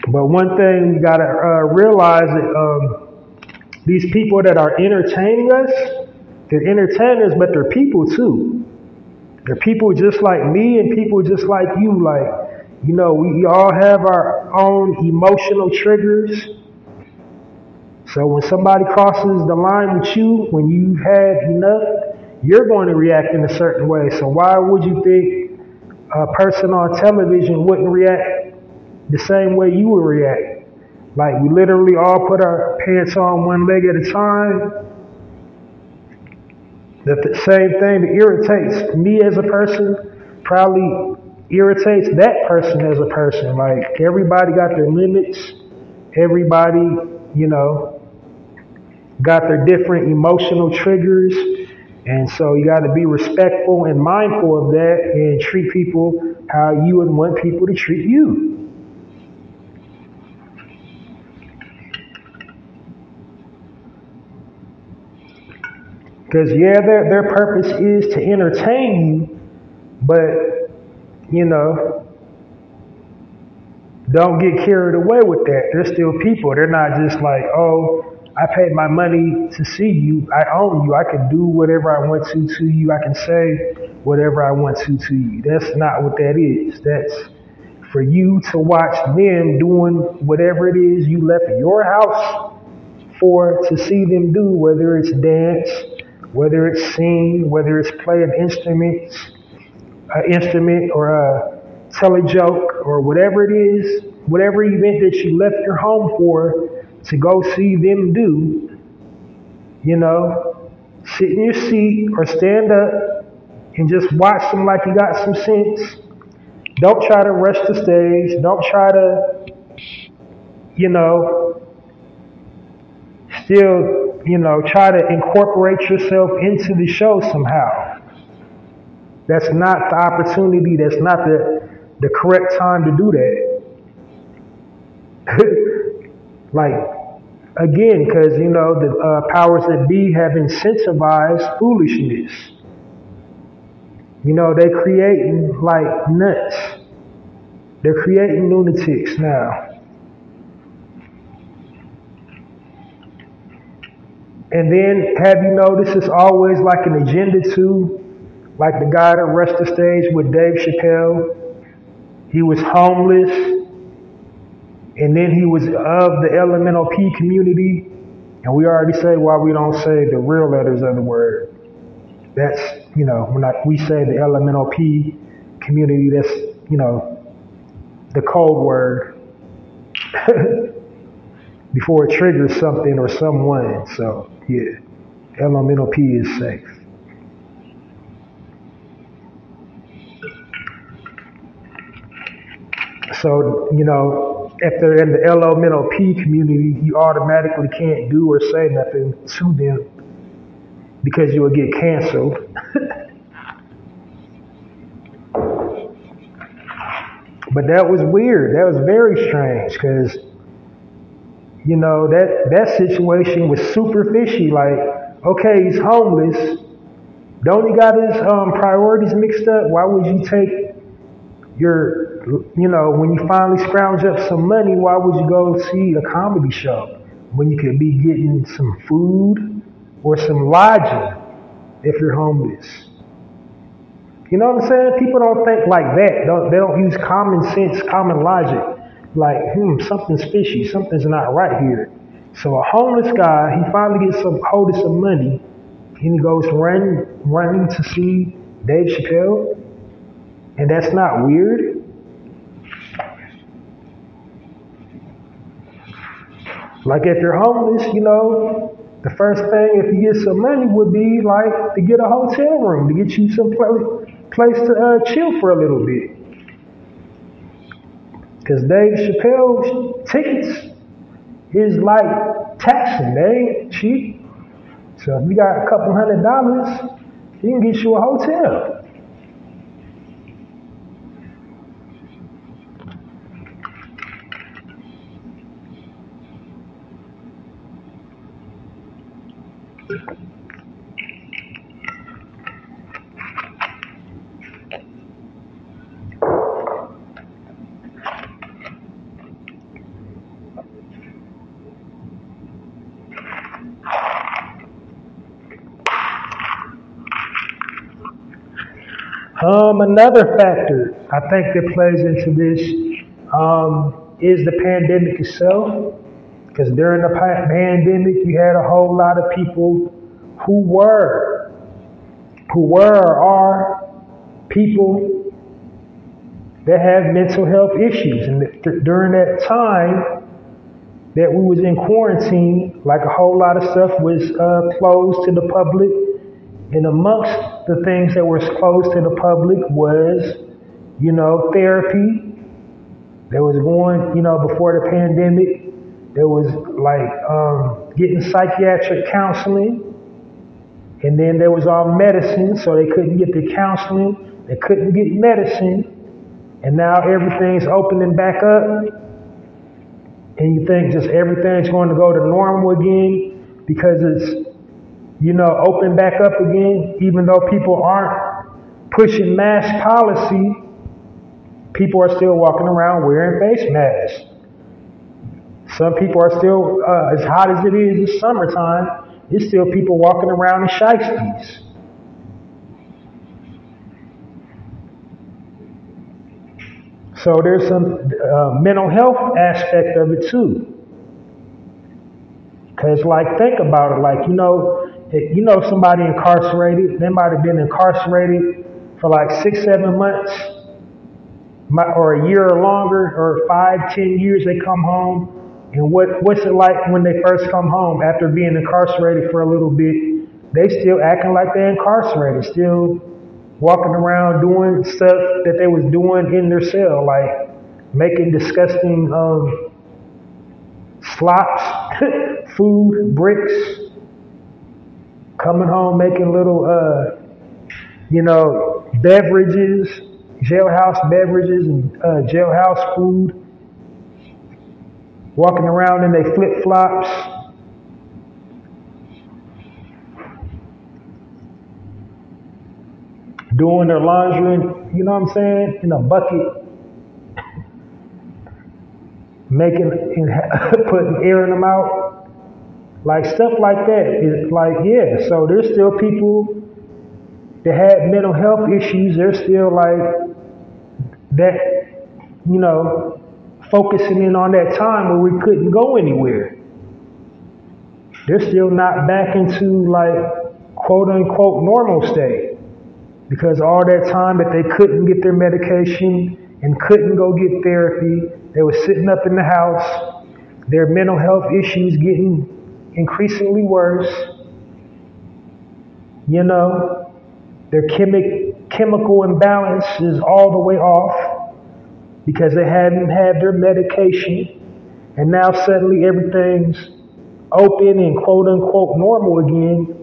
But one thing we gotta uh, realize that um, these people that are entertaining us, they're entertainers, but they're people too. They're people just like me and people just like you. Like, you know, we all have our own emotional triggers. So when somebody crosses the line with you, when you've had enough, you're going to react in a certain way. So why would you think a person on television wouldn't react the same way you would react? Like we literally all put our pants on one leg at a time. That the same thing that irritates me as a person probably irritates that person as a person. Like everybody got their limits. Everybody, you know, got their different emotional triggers. And so you got to be respectful and mindful of that and treat people how you would want people to treat you. Because, yeah, their, their purpose is to entertain you, but, you know, don't get carried away with that. They're still people. They're not just like, oh, I paid my money to see you. I own you. I can do whatever I want to to you. I can say whatever I want to to you. That's not what that is. That's for you to watch them doing whatever it is you left your house for to see them do, whether it's dance, whether it's sing, whether it's play an instrument, an instrument or a joke or whatever it is, whatever event that you left your home for to go see them do, you know, sit in your seat or stand up and just watch them like you got some sense. Don't try to rush the stage. Don't try to, you know, still, you know, try to incorporate yourself into the show somehow. That's not the opportunity. That's not the, the correct time to do that. like, Again, because you know the uh, powers that be have incentivized foolishness. You know they're creating like nuts. They're creating lunatics now. And then have you noticed it's always like an agenda too? Like the guy that rushed the stage with Dave Chappelle. He was homeless. And then he was of the LMNOP community. And we already say why we don't say the real letters of the word. That's, you know, when I, we say the LMNOP community, that's, you know, the code word before it triggers something or someone. So, yeah, LMNOP is safe. So, you know, if they're in the LMNOP community, you automatically can't do or say nothing to them because you will get canceled. but that was weird. That was very strange because, you know, that, that situation was super fishy. Like, okay, he's homeless. Don't he got his um, priorities mixed up? Why would you take your, you know, when you finally scrounge up some money, why would you go see a comedy show when you could be getting some food or some lodging if you're homeless? You know what I'm saying? People don't think like that. Don't, they don't use common sense, common logic. Like, hmm, something's fishy. Something's not right here. So a homeless guy, he finally gets some hold of some money, and he goes running, running to see Dave Chappelle. And that's not weird. Like if you're homeless, you know, the first thing if you get some money would be like to get a hotel room, to get you some place, place to uh, chill for a little bit. Because Dave Chappelle's tickets is like taxing. They ain't cheap. So if you got a couple hundred dollars, he can get you a hotel. Um, another factor I think that plays into this um, is the pandemic itself. Because during the pandemic, you had a whole lot of people who were, who were or are people that have mental health issues. And th- during that time that we was in quarantine, like a whole lot of stuff was uh, closed to the public. And amongst the things that were closed to the public was, you know, therapy. There was going, you know, before the pandemic, there was like um, getting psychiatric counseling. And then there was all medicine, so they couldn't get the counseling, they couldn't get medicine. And now everything's opening back up. And you think just everything's going to go to normal again because it's you know, open back up again, even though people aren't pushing mask policy, people are still walking around wearing face masks. Some people are still, uh, as hot as it is this summertime, there's still people walking around in shiesties. So there's some uh, mental health aspect of it too. Cause like think about it, like you know, you know somebody incarcerated, they might have been incarcerated for like six, seven months, or a year or longer, or five, ten years. They come home, and what what's it like when they first come home after being incarcerated for a little bit? They still acting like they're incarcerated, still walking around doing stuff that they was doing in their cell, like making disgusting um, slops, food, bricks, coming home making little, uh, you know, beverages, jailhouse beverages and uh, jailhouse food, walking around in their flip flops. Doing their laundry, you know what I'm saying, in a bucket, making putting putting airing them out like stuff like that. Is like yeah. So there's still people that had mental health issues. They're still like that, you know, focusing in on that time where we couldn't go anywhere. They're still not back into like quote unquote normal state because all that time that they couldn't get their medication and couldn't go get therapy, they were sitting up in the house, their mental health issues getting increasingly worse. You know, their chemic, chemical imbalance is all the way off because they hadn't had their medication. And now suddenly everything's open and quote unquote normal again.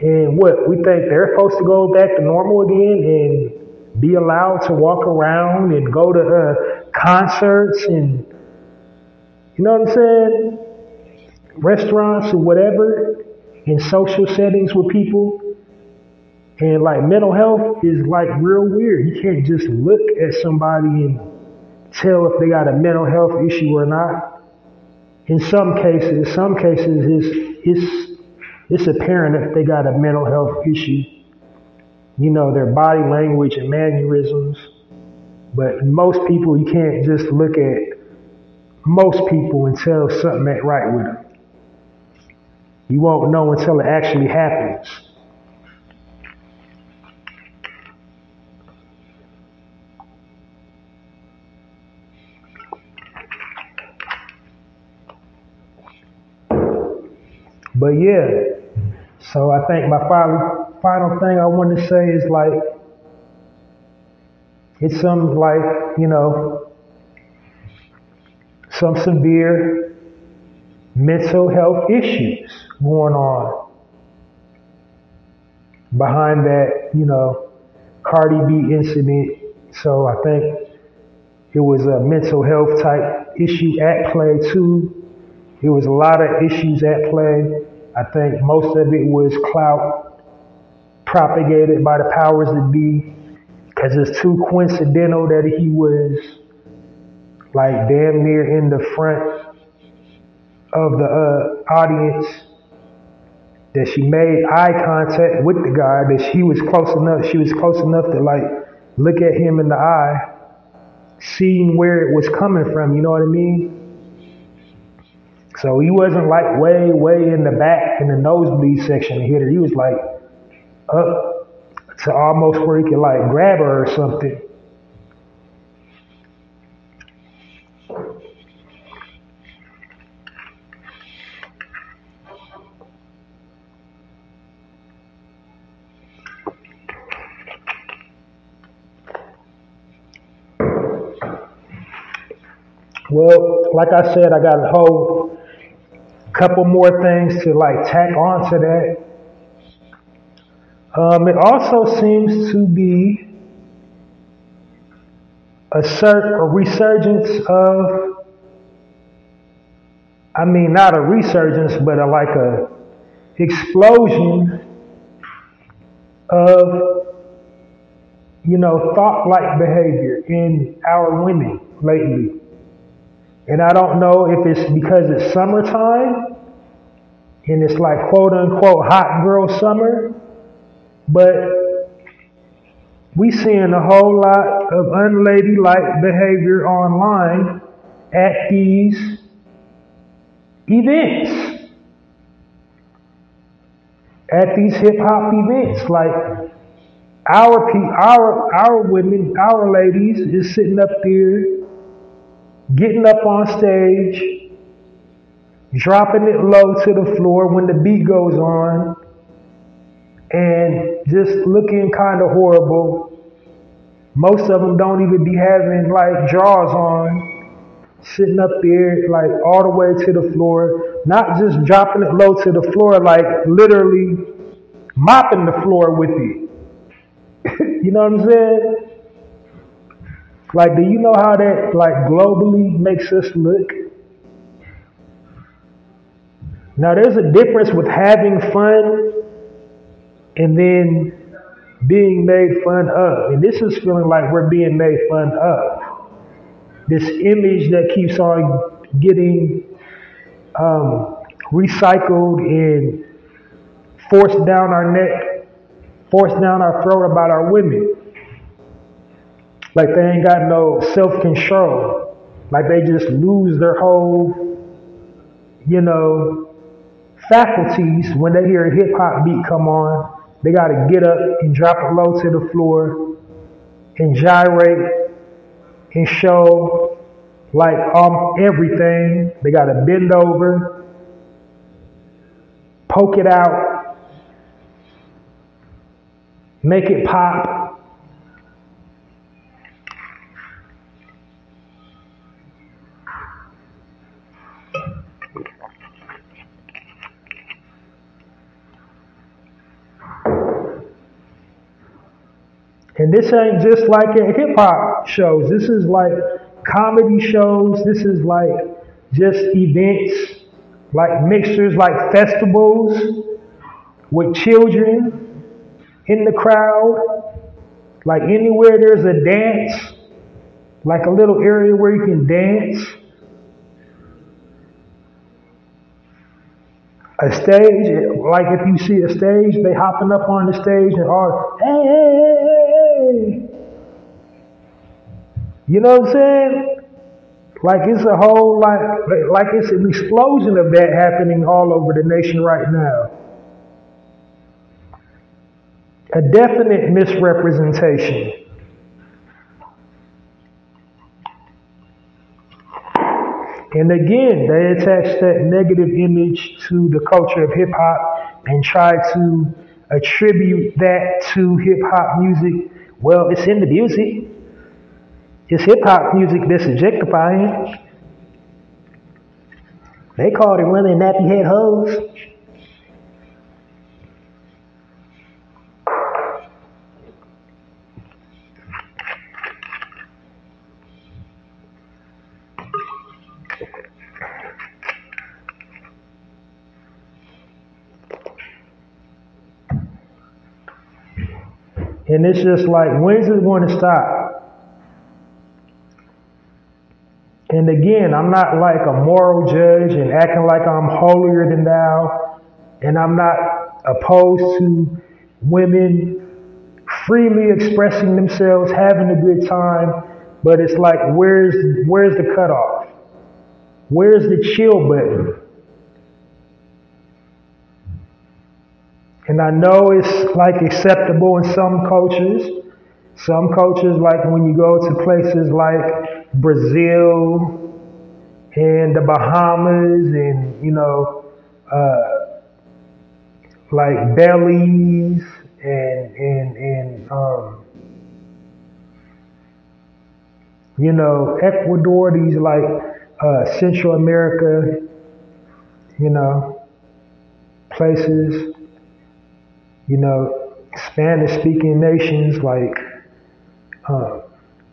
And what? We think they're supposed to go back to normal again and be allowed to walk around and go to uh, concerts and, you know what I'm saying? Restaurants or whatever, in social settings with people. And like mental health is like real weird. You can't just look at somebody and tell if they got a mental health issue or not in some cases, in some cases it's, it's, it's apparent if they got a mental health issue. You know, their body language and mannerisms. But most people, you can't just look at most people and tell something ain't right with them. You won't know until it actually happens. But yeah, so I think my final final thing I want to say is like it's some like you know some severe mental health issues going on behind that you know Cardi B incident. So I think it was a mental health type issue at play too. There was a lot of issues at play. I think most of it was clout propagated by the powers that be because it's too coincidental that he was like damn near in the front of the uh, audience that she made eye contact with the guy that she was close enough she was close enough to like look at him in the eye seeing where it was coming from you know what i mean so he wasn't like way, way in the back in the nosebleed section to hit her. He was like up to almost where he could like grab her or something. Well, like I said, I got a whole couple more things to like tack on to that. Um, it also seems to be a, cert, a resurgence of, I mean, not a resurgence, but a, like a explosion of, you know, thought-like behavior in our women lately. And I don't know if it's because it's summertime and it's like quote unquote hot girl summer, but we seeing a whole lot of unladylike behavior online at these events. At these hip hop events, like our our our women, our ladies is sitting up there getting up on stage, dropping it low to the floor when the beat goes on, and just looking kind of horrible. Most of them don't even be having like drawers on, sitting up there like all the way to the floor, not just dropping it low to the floor, like literally mopping the floor with it. you know what I'm saying? Like, do you know how that, like, globally makes us look? Now, there's a difference with having fun and then being made fun of. And this is feeling like we're being made fun of. This image that keeps on getting um, recycled and forced down our neck, forced down our throat about our women. Like they ain't got no self control. Like they just lose their whole, you know, faculties when they hear a hip hop beat come on. They got to get up and drop it low to the floor and gyrate and show like um everything. They got to bend over, poke it out, make it pop. And this ain't just like at hip hop shows. This is like comedy shows. This is like just events, like mixtures, like festivals with children in the crowd. Like anywhere there's a dance, like a little area where you can dance. A stage, like if you see a stage, they hopping up on the stage and all, hey, hey, hey, hey. You know what I'm saying? Like it's a whole like like it's an explosion of that happening all over the nation right now. A definite misrepresentation. And again, they attach that negative image to the culture of hip hop and try to attribute that to hip hop music. Well, it's in the music. It's hip hop music that's objectifying. They called it women nappy head hoes. And it's just like, when's it going to stop? And again, I'm not like a moral judge and acting like I'm holier than thou. And I'm not opposed to women freely expressing themselves, having a good time. But it's like, where's, where's the cutoff? Where's the chill button? And I know it's like acceptable in some cultures. Some cultures, like when you go to places like Brazil and the Bahamas and, you know, uh, like Belize and, and, and, um, you know, Ecuador, these like, uh, Central America, you know, places you know, Spanish speaking nations like uh,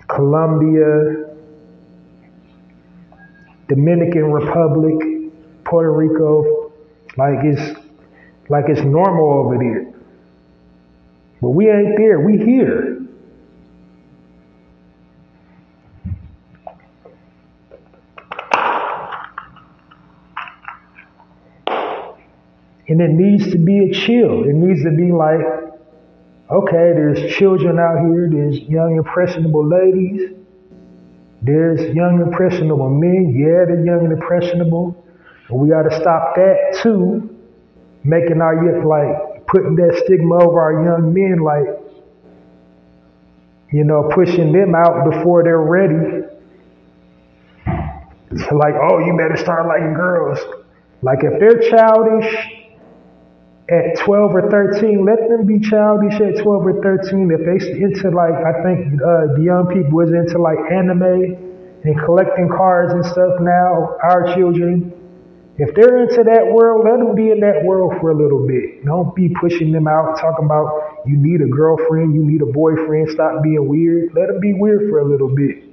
Colombia, Dominican Republic, Puerto Rico, like it's like it's normal over there. But we ain't there, we here. And it needs to be a chill. It needs to be like, okay, there's children out here, there's young, impressionable ladies, there's young, impressionable men. Yeah, they're young and impressionable. We got to stop that too, making our youth like putting that stigma over our young men, like, you know, pushing them out before they're ready. So like, oh, you better start liking girls. Like if they're childish at 12 or 13, let them be childish at 12 or 13. If they into like, I think uh, the young people is into like anime and collecting cards and stuff now, our children, if they're into that world, let them be in that world for a little bit. Don't be pushing them out, talking about you need a girlfriend, you need a boyfriend, stop being weird. Let them be weird for a little bit.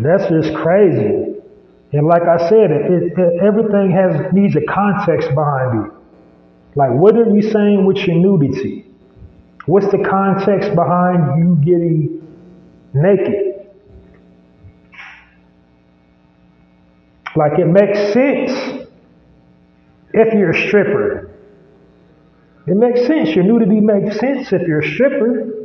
But that's just crazy. And like I said, it, it, it, everything has needs a context behind it. Like, what are you saying with your nudity? What's the context behind you getting naked? Like, it makes sense if you're a stripper. It makes sense. Your nudity makes sense if you're a stripper.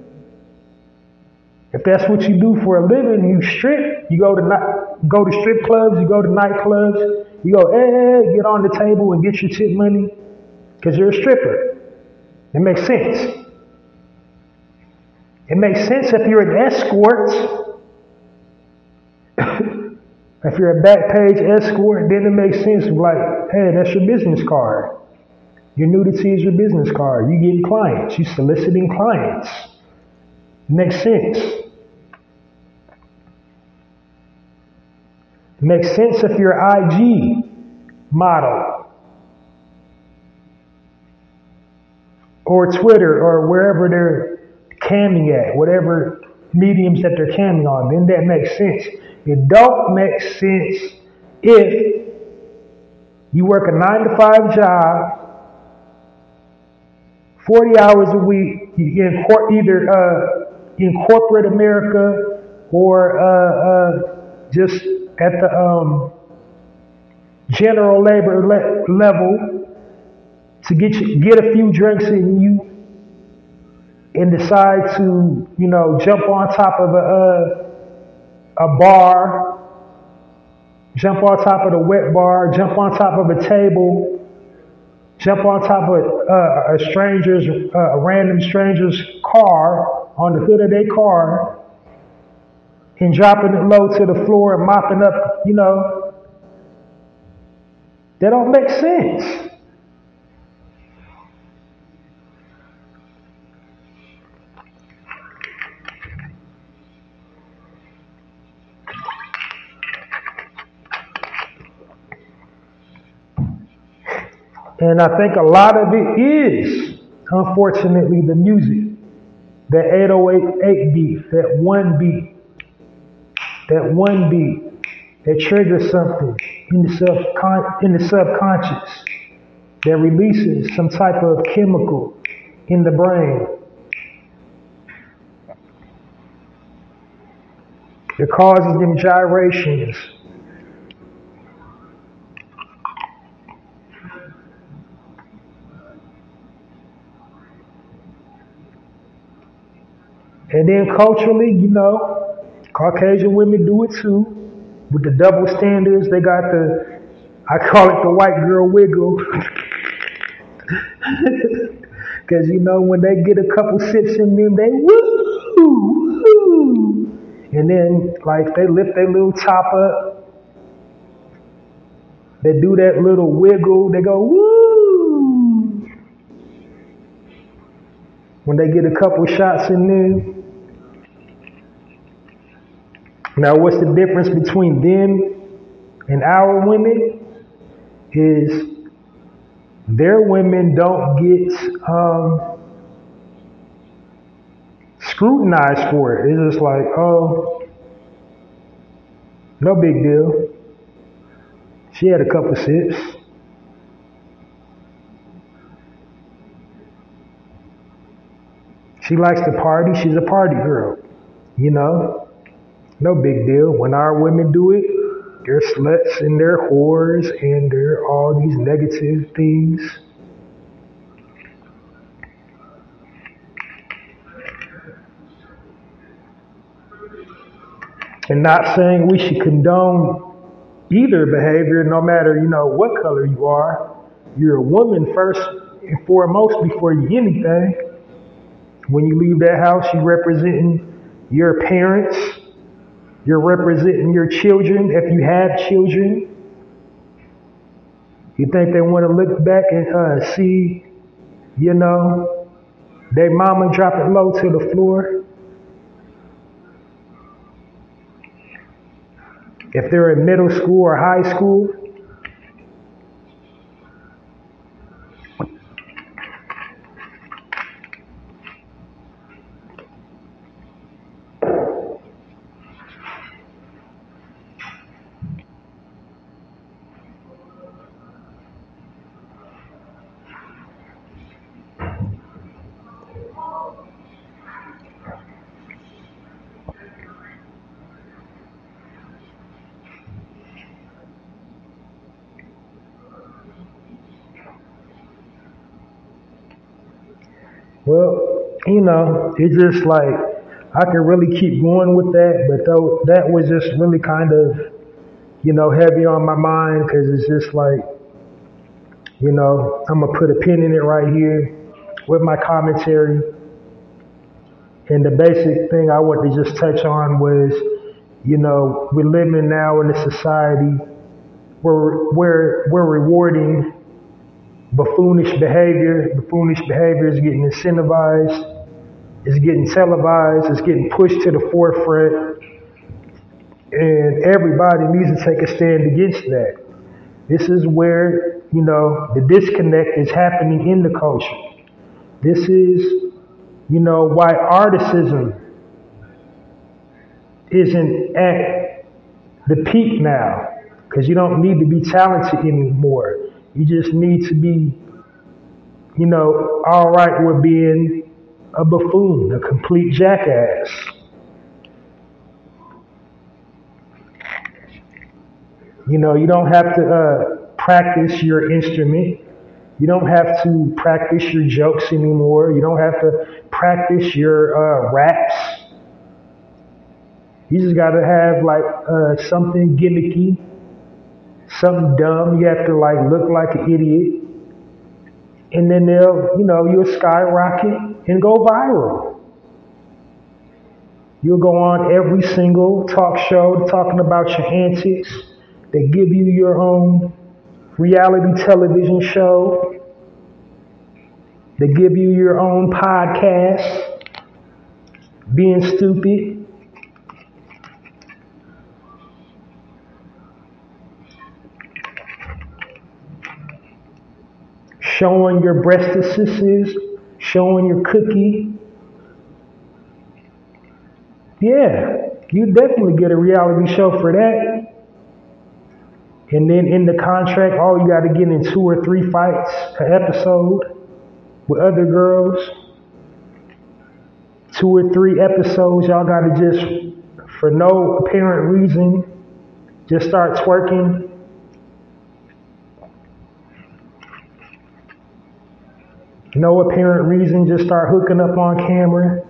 If that's what you do for a living, you strip. You go to night, go to strip clubs. You go to nightclubs. You go, hey, get on the table and get your tip money, because you're a stripper. It makes sense. It makes sense if you're an escort. if you're a Backpage escort, then it makes sense. Like, hey, that's your business card. Your nudity is your business card. You getting clients. You soliciting clients. Makes sense. Makes sense if you're IG model or Twitter or wherever they're camming at, whatever mediums that they're camming on, then that makes sense. It don't make sense if you work a nine to five job, 40 hours a week, in cor- either uh, in corporate America or uh, uh, just at the um, general labor le- level to get you, get a few drinks in you and decide to you know jump on top of a a, a bar, jump on top of the wet bar, jump on top of a table, jump on top of uh, a stranger's uh, a random stranger's car on the hood of their car and dropping it low to the floor and mopping up, you know, that don't make sense. And I think a lot of it is, unfortunately, the music. That 808 beat, that one beat, that one beat that triggers something in the, subcon- in the subconscious that releases some type of chemical in the brain. It causes them gyrations. And then culturally, you know, Caucasian women do it too. With the double standards, they got the, I call it the white girl wiggle. Because, you know, when they get a couple sips in them, they woo, woo. And then, like, they lift their little top up. They do that little wiggle. They go, woo. When they get a couple shots in them, now, what's the difference between them and our women? Is their women don't get um, scrutinized for it. It's just like, oh, no big deal. She had a couple sips. She likes to party. She's a party girl, you know. No big deal. When our women do it, they're sluts and they're whores and they're all these negative things. And not saying we should condone either behavior, no matter, you know, what color you are. You're a woman first and foremost before you anything. When you leave that house, you're representing your parents, you're representing your children if you have children. You think they want to look back and uh, see, you know, their mama drop it low to the floor? If they're in middle school or high school, Well, you know, it's just like I could really keep going with that, but though that was just really kind of, you know, heavy on my mind because it's just like, you know, I'm gonna put a pin in it right here with my commentary. And the basic thing I want to just touch on was, you know, we're living now in a society where where we're rewarding buffoonish behavior. Buffoonish behavior is getting incentivized, it's getting televised, it's getting pushed to the forefront. And everybody needs to take a stand against that. This is where, you know, the disconnect is happening in the culture. This is, you know, why artisanship isn't at the peak now. Because you don't need to be talented anymore. You just need to be, you know, all right with being a buffoon, a complete jackass. You know, you don't have to uh, practice your instrument. You don't have to practice your jokes anymore. You don't have to practice your uh, raps. You just got to have like uh, something gimmicky, something dumb. You have to like look like an idiot. And then they'll, you know, you'll skyrocket and go viral. You'll go on every single talk show talking about your antics. They give you your own reality television show. They give you your own podcast, being stupid. Showing your breastises, showing your cookie. Yeah, you definitely get a reality show for that. And then in the contract, all you got to get in two or three fights per episode with other girls. Two or three episodes, y'all got to just, for no apparent reason, just start twerking. No apparent reason, just start hooking up on camera.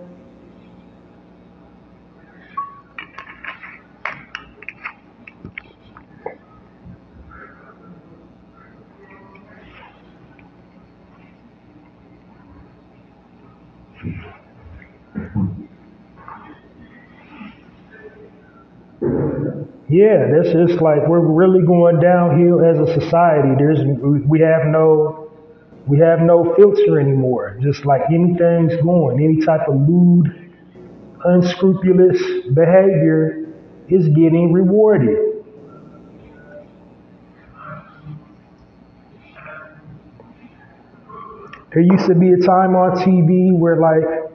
Yeah, that's just like we're really going downhill as a society. There's we have no we have no filter anymore. Just like anything's going, any type of lewd, unscrupulous behavior is getting rewarded. There used to be a time on TV where like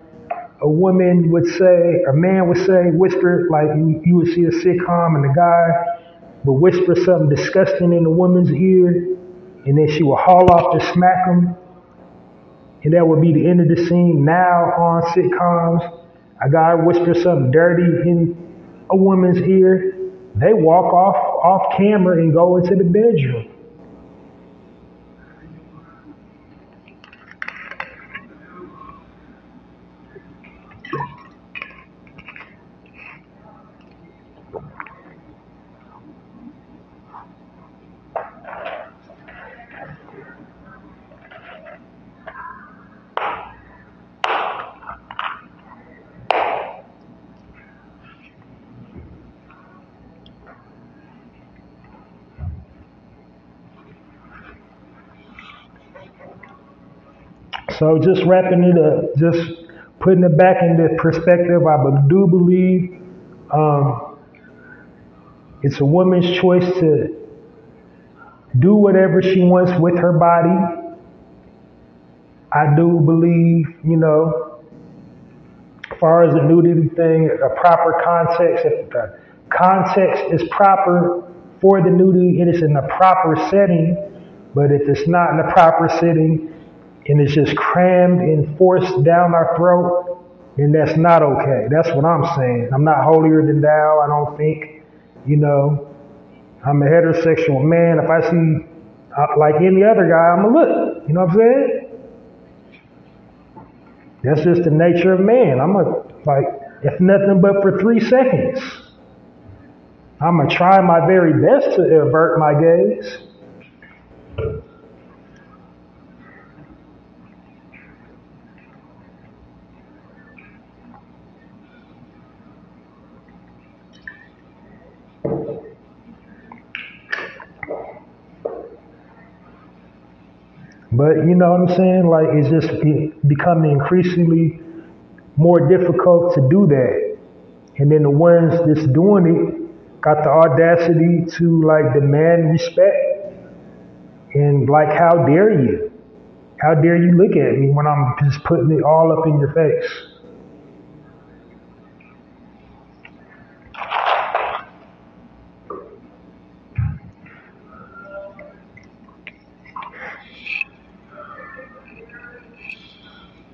a woman would say, a man would say, whisper, like you, you would see a sitcom and the guy would whisper something disgusting in the woman's ear, and then she would haul off to smack him, and that would be the end of the scene. Now on sitcoms, a guy whispers something dirty in a woman's ear, they walk off off camera and go into the bedroom. So just wrapping it up, just putting it back into perspective, I do believe um, it's a woman's choice to do whatever she wants with her body. I do believe, you know, as far as the nudity thing, a proper context, if the context is proper for the nudity, it is in the proper setting. But if it's not in the proper setting, and it's just crammed and forced down our throat, then that's not okay. That's what I'm saying. I'm not holier than thou. I don't think, you know, I'm a heterosexual man. If I see, uh, like any other guy, I'm a look. You know what I'm saying? That's just the nature of man. I'm a like if nothing but for three seconds. I'm gonna try my very best to avert my gaze. But you know what I'm saying? Like it's just becoming increasingly more difficult to do that. And then the ones that's doing it got the audacity to like demand respect. And like, how dare you? How dare you look at me when I'm just putting it all up in your face?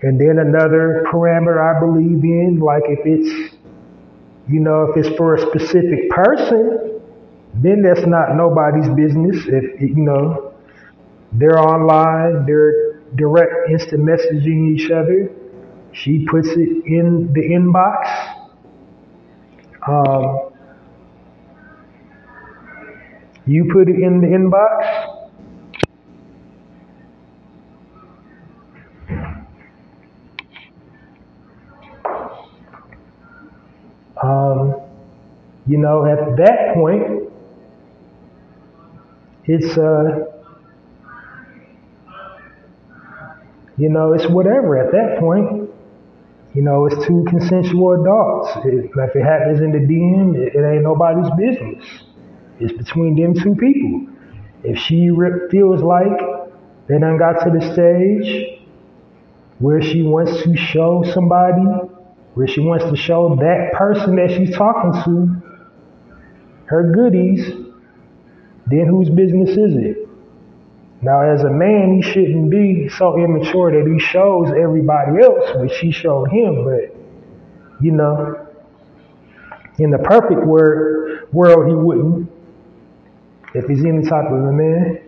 And then another parameter I believe in, like if it's, you know, if it's for a specific person, then that's not nobody's business. If, you know, they're online, they're direct instant messaging each other. She puts it in the inbox. Um, you put it in the inbox. Um, you know, at that point, it's, uh, you know, it's whatever at that point. You know, it's two consensual adults. It, if it happens in the DM, it, it ain't nobody's business. It's between them two people. If she feels like they done got to the stage where she wants to show somebody where she wants to show that person that she's talking to her goodies, then whose business is it? Now, as a man, he shouldn't be so immature that he shows everybody else what she showed him. But, you know, in the perfect word, world, he wouldn't. If he's any type of a man.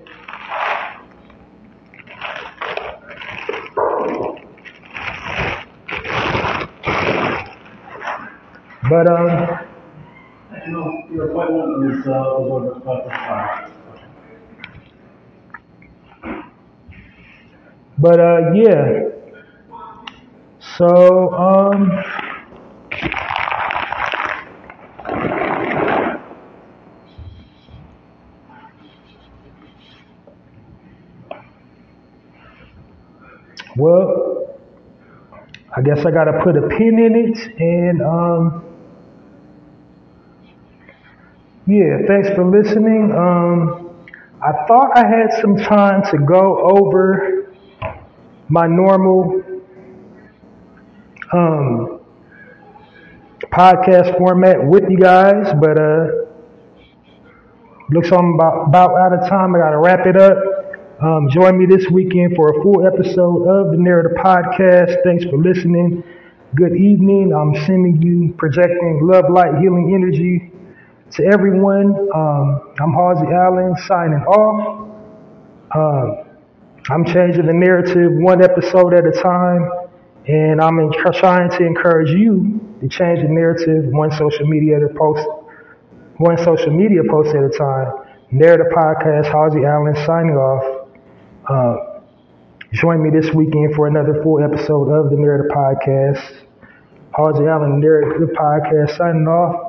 But um, your appointment was uh, time. But uh, yeah. So um. Well, I guess I got to put a pin in it and um, yeah, thanks for listening. Um, I thought I had some time to go over my normal um, podcast format with you guys, but uh, looks like I'm about, about out of time. I got to wrap it up. Um, join me this weekend for a full episode of the Narrative Podcast. Thanks for listening. Good evening. I'm sending you projecting love, light, healing energy to everyone. Um, I'm Hallzie Allen signing off. Um, I'm changing the narrative one episode at a time, and I'm in, trying to encourage you to change the narrative one social media post, one social media post at a time. Narrative Podcast, Hallzie Allen signing off. Uh, join me this weekend for another full episode of the Narrative Podcast. Hallzie Allen, Narrative Podcast, signing off.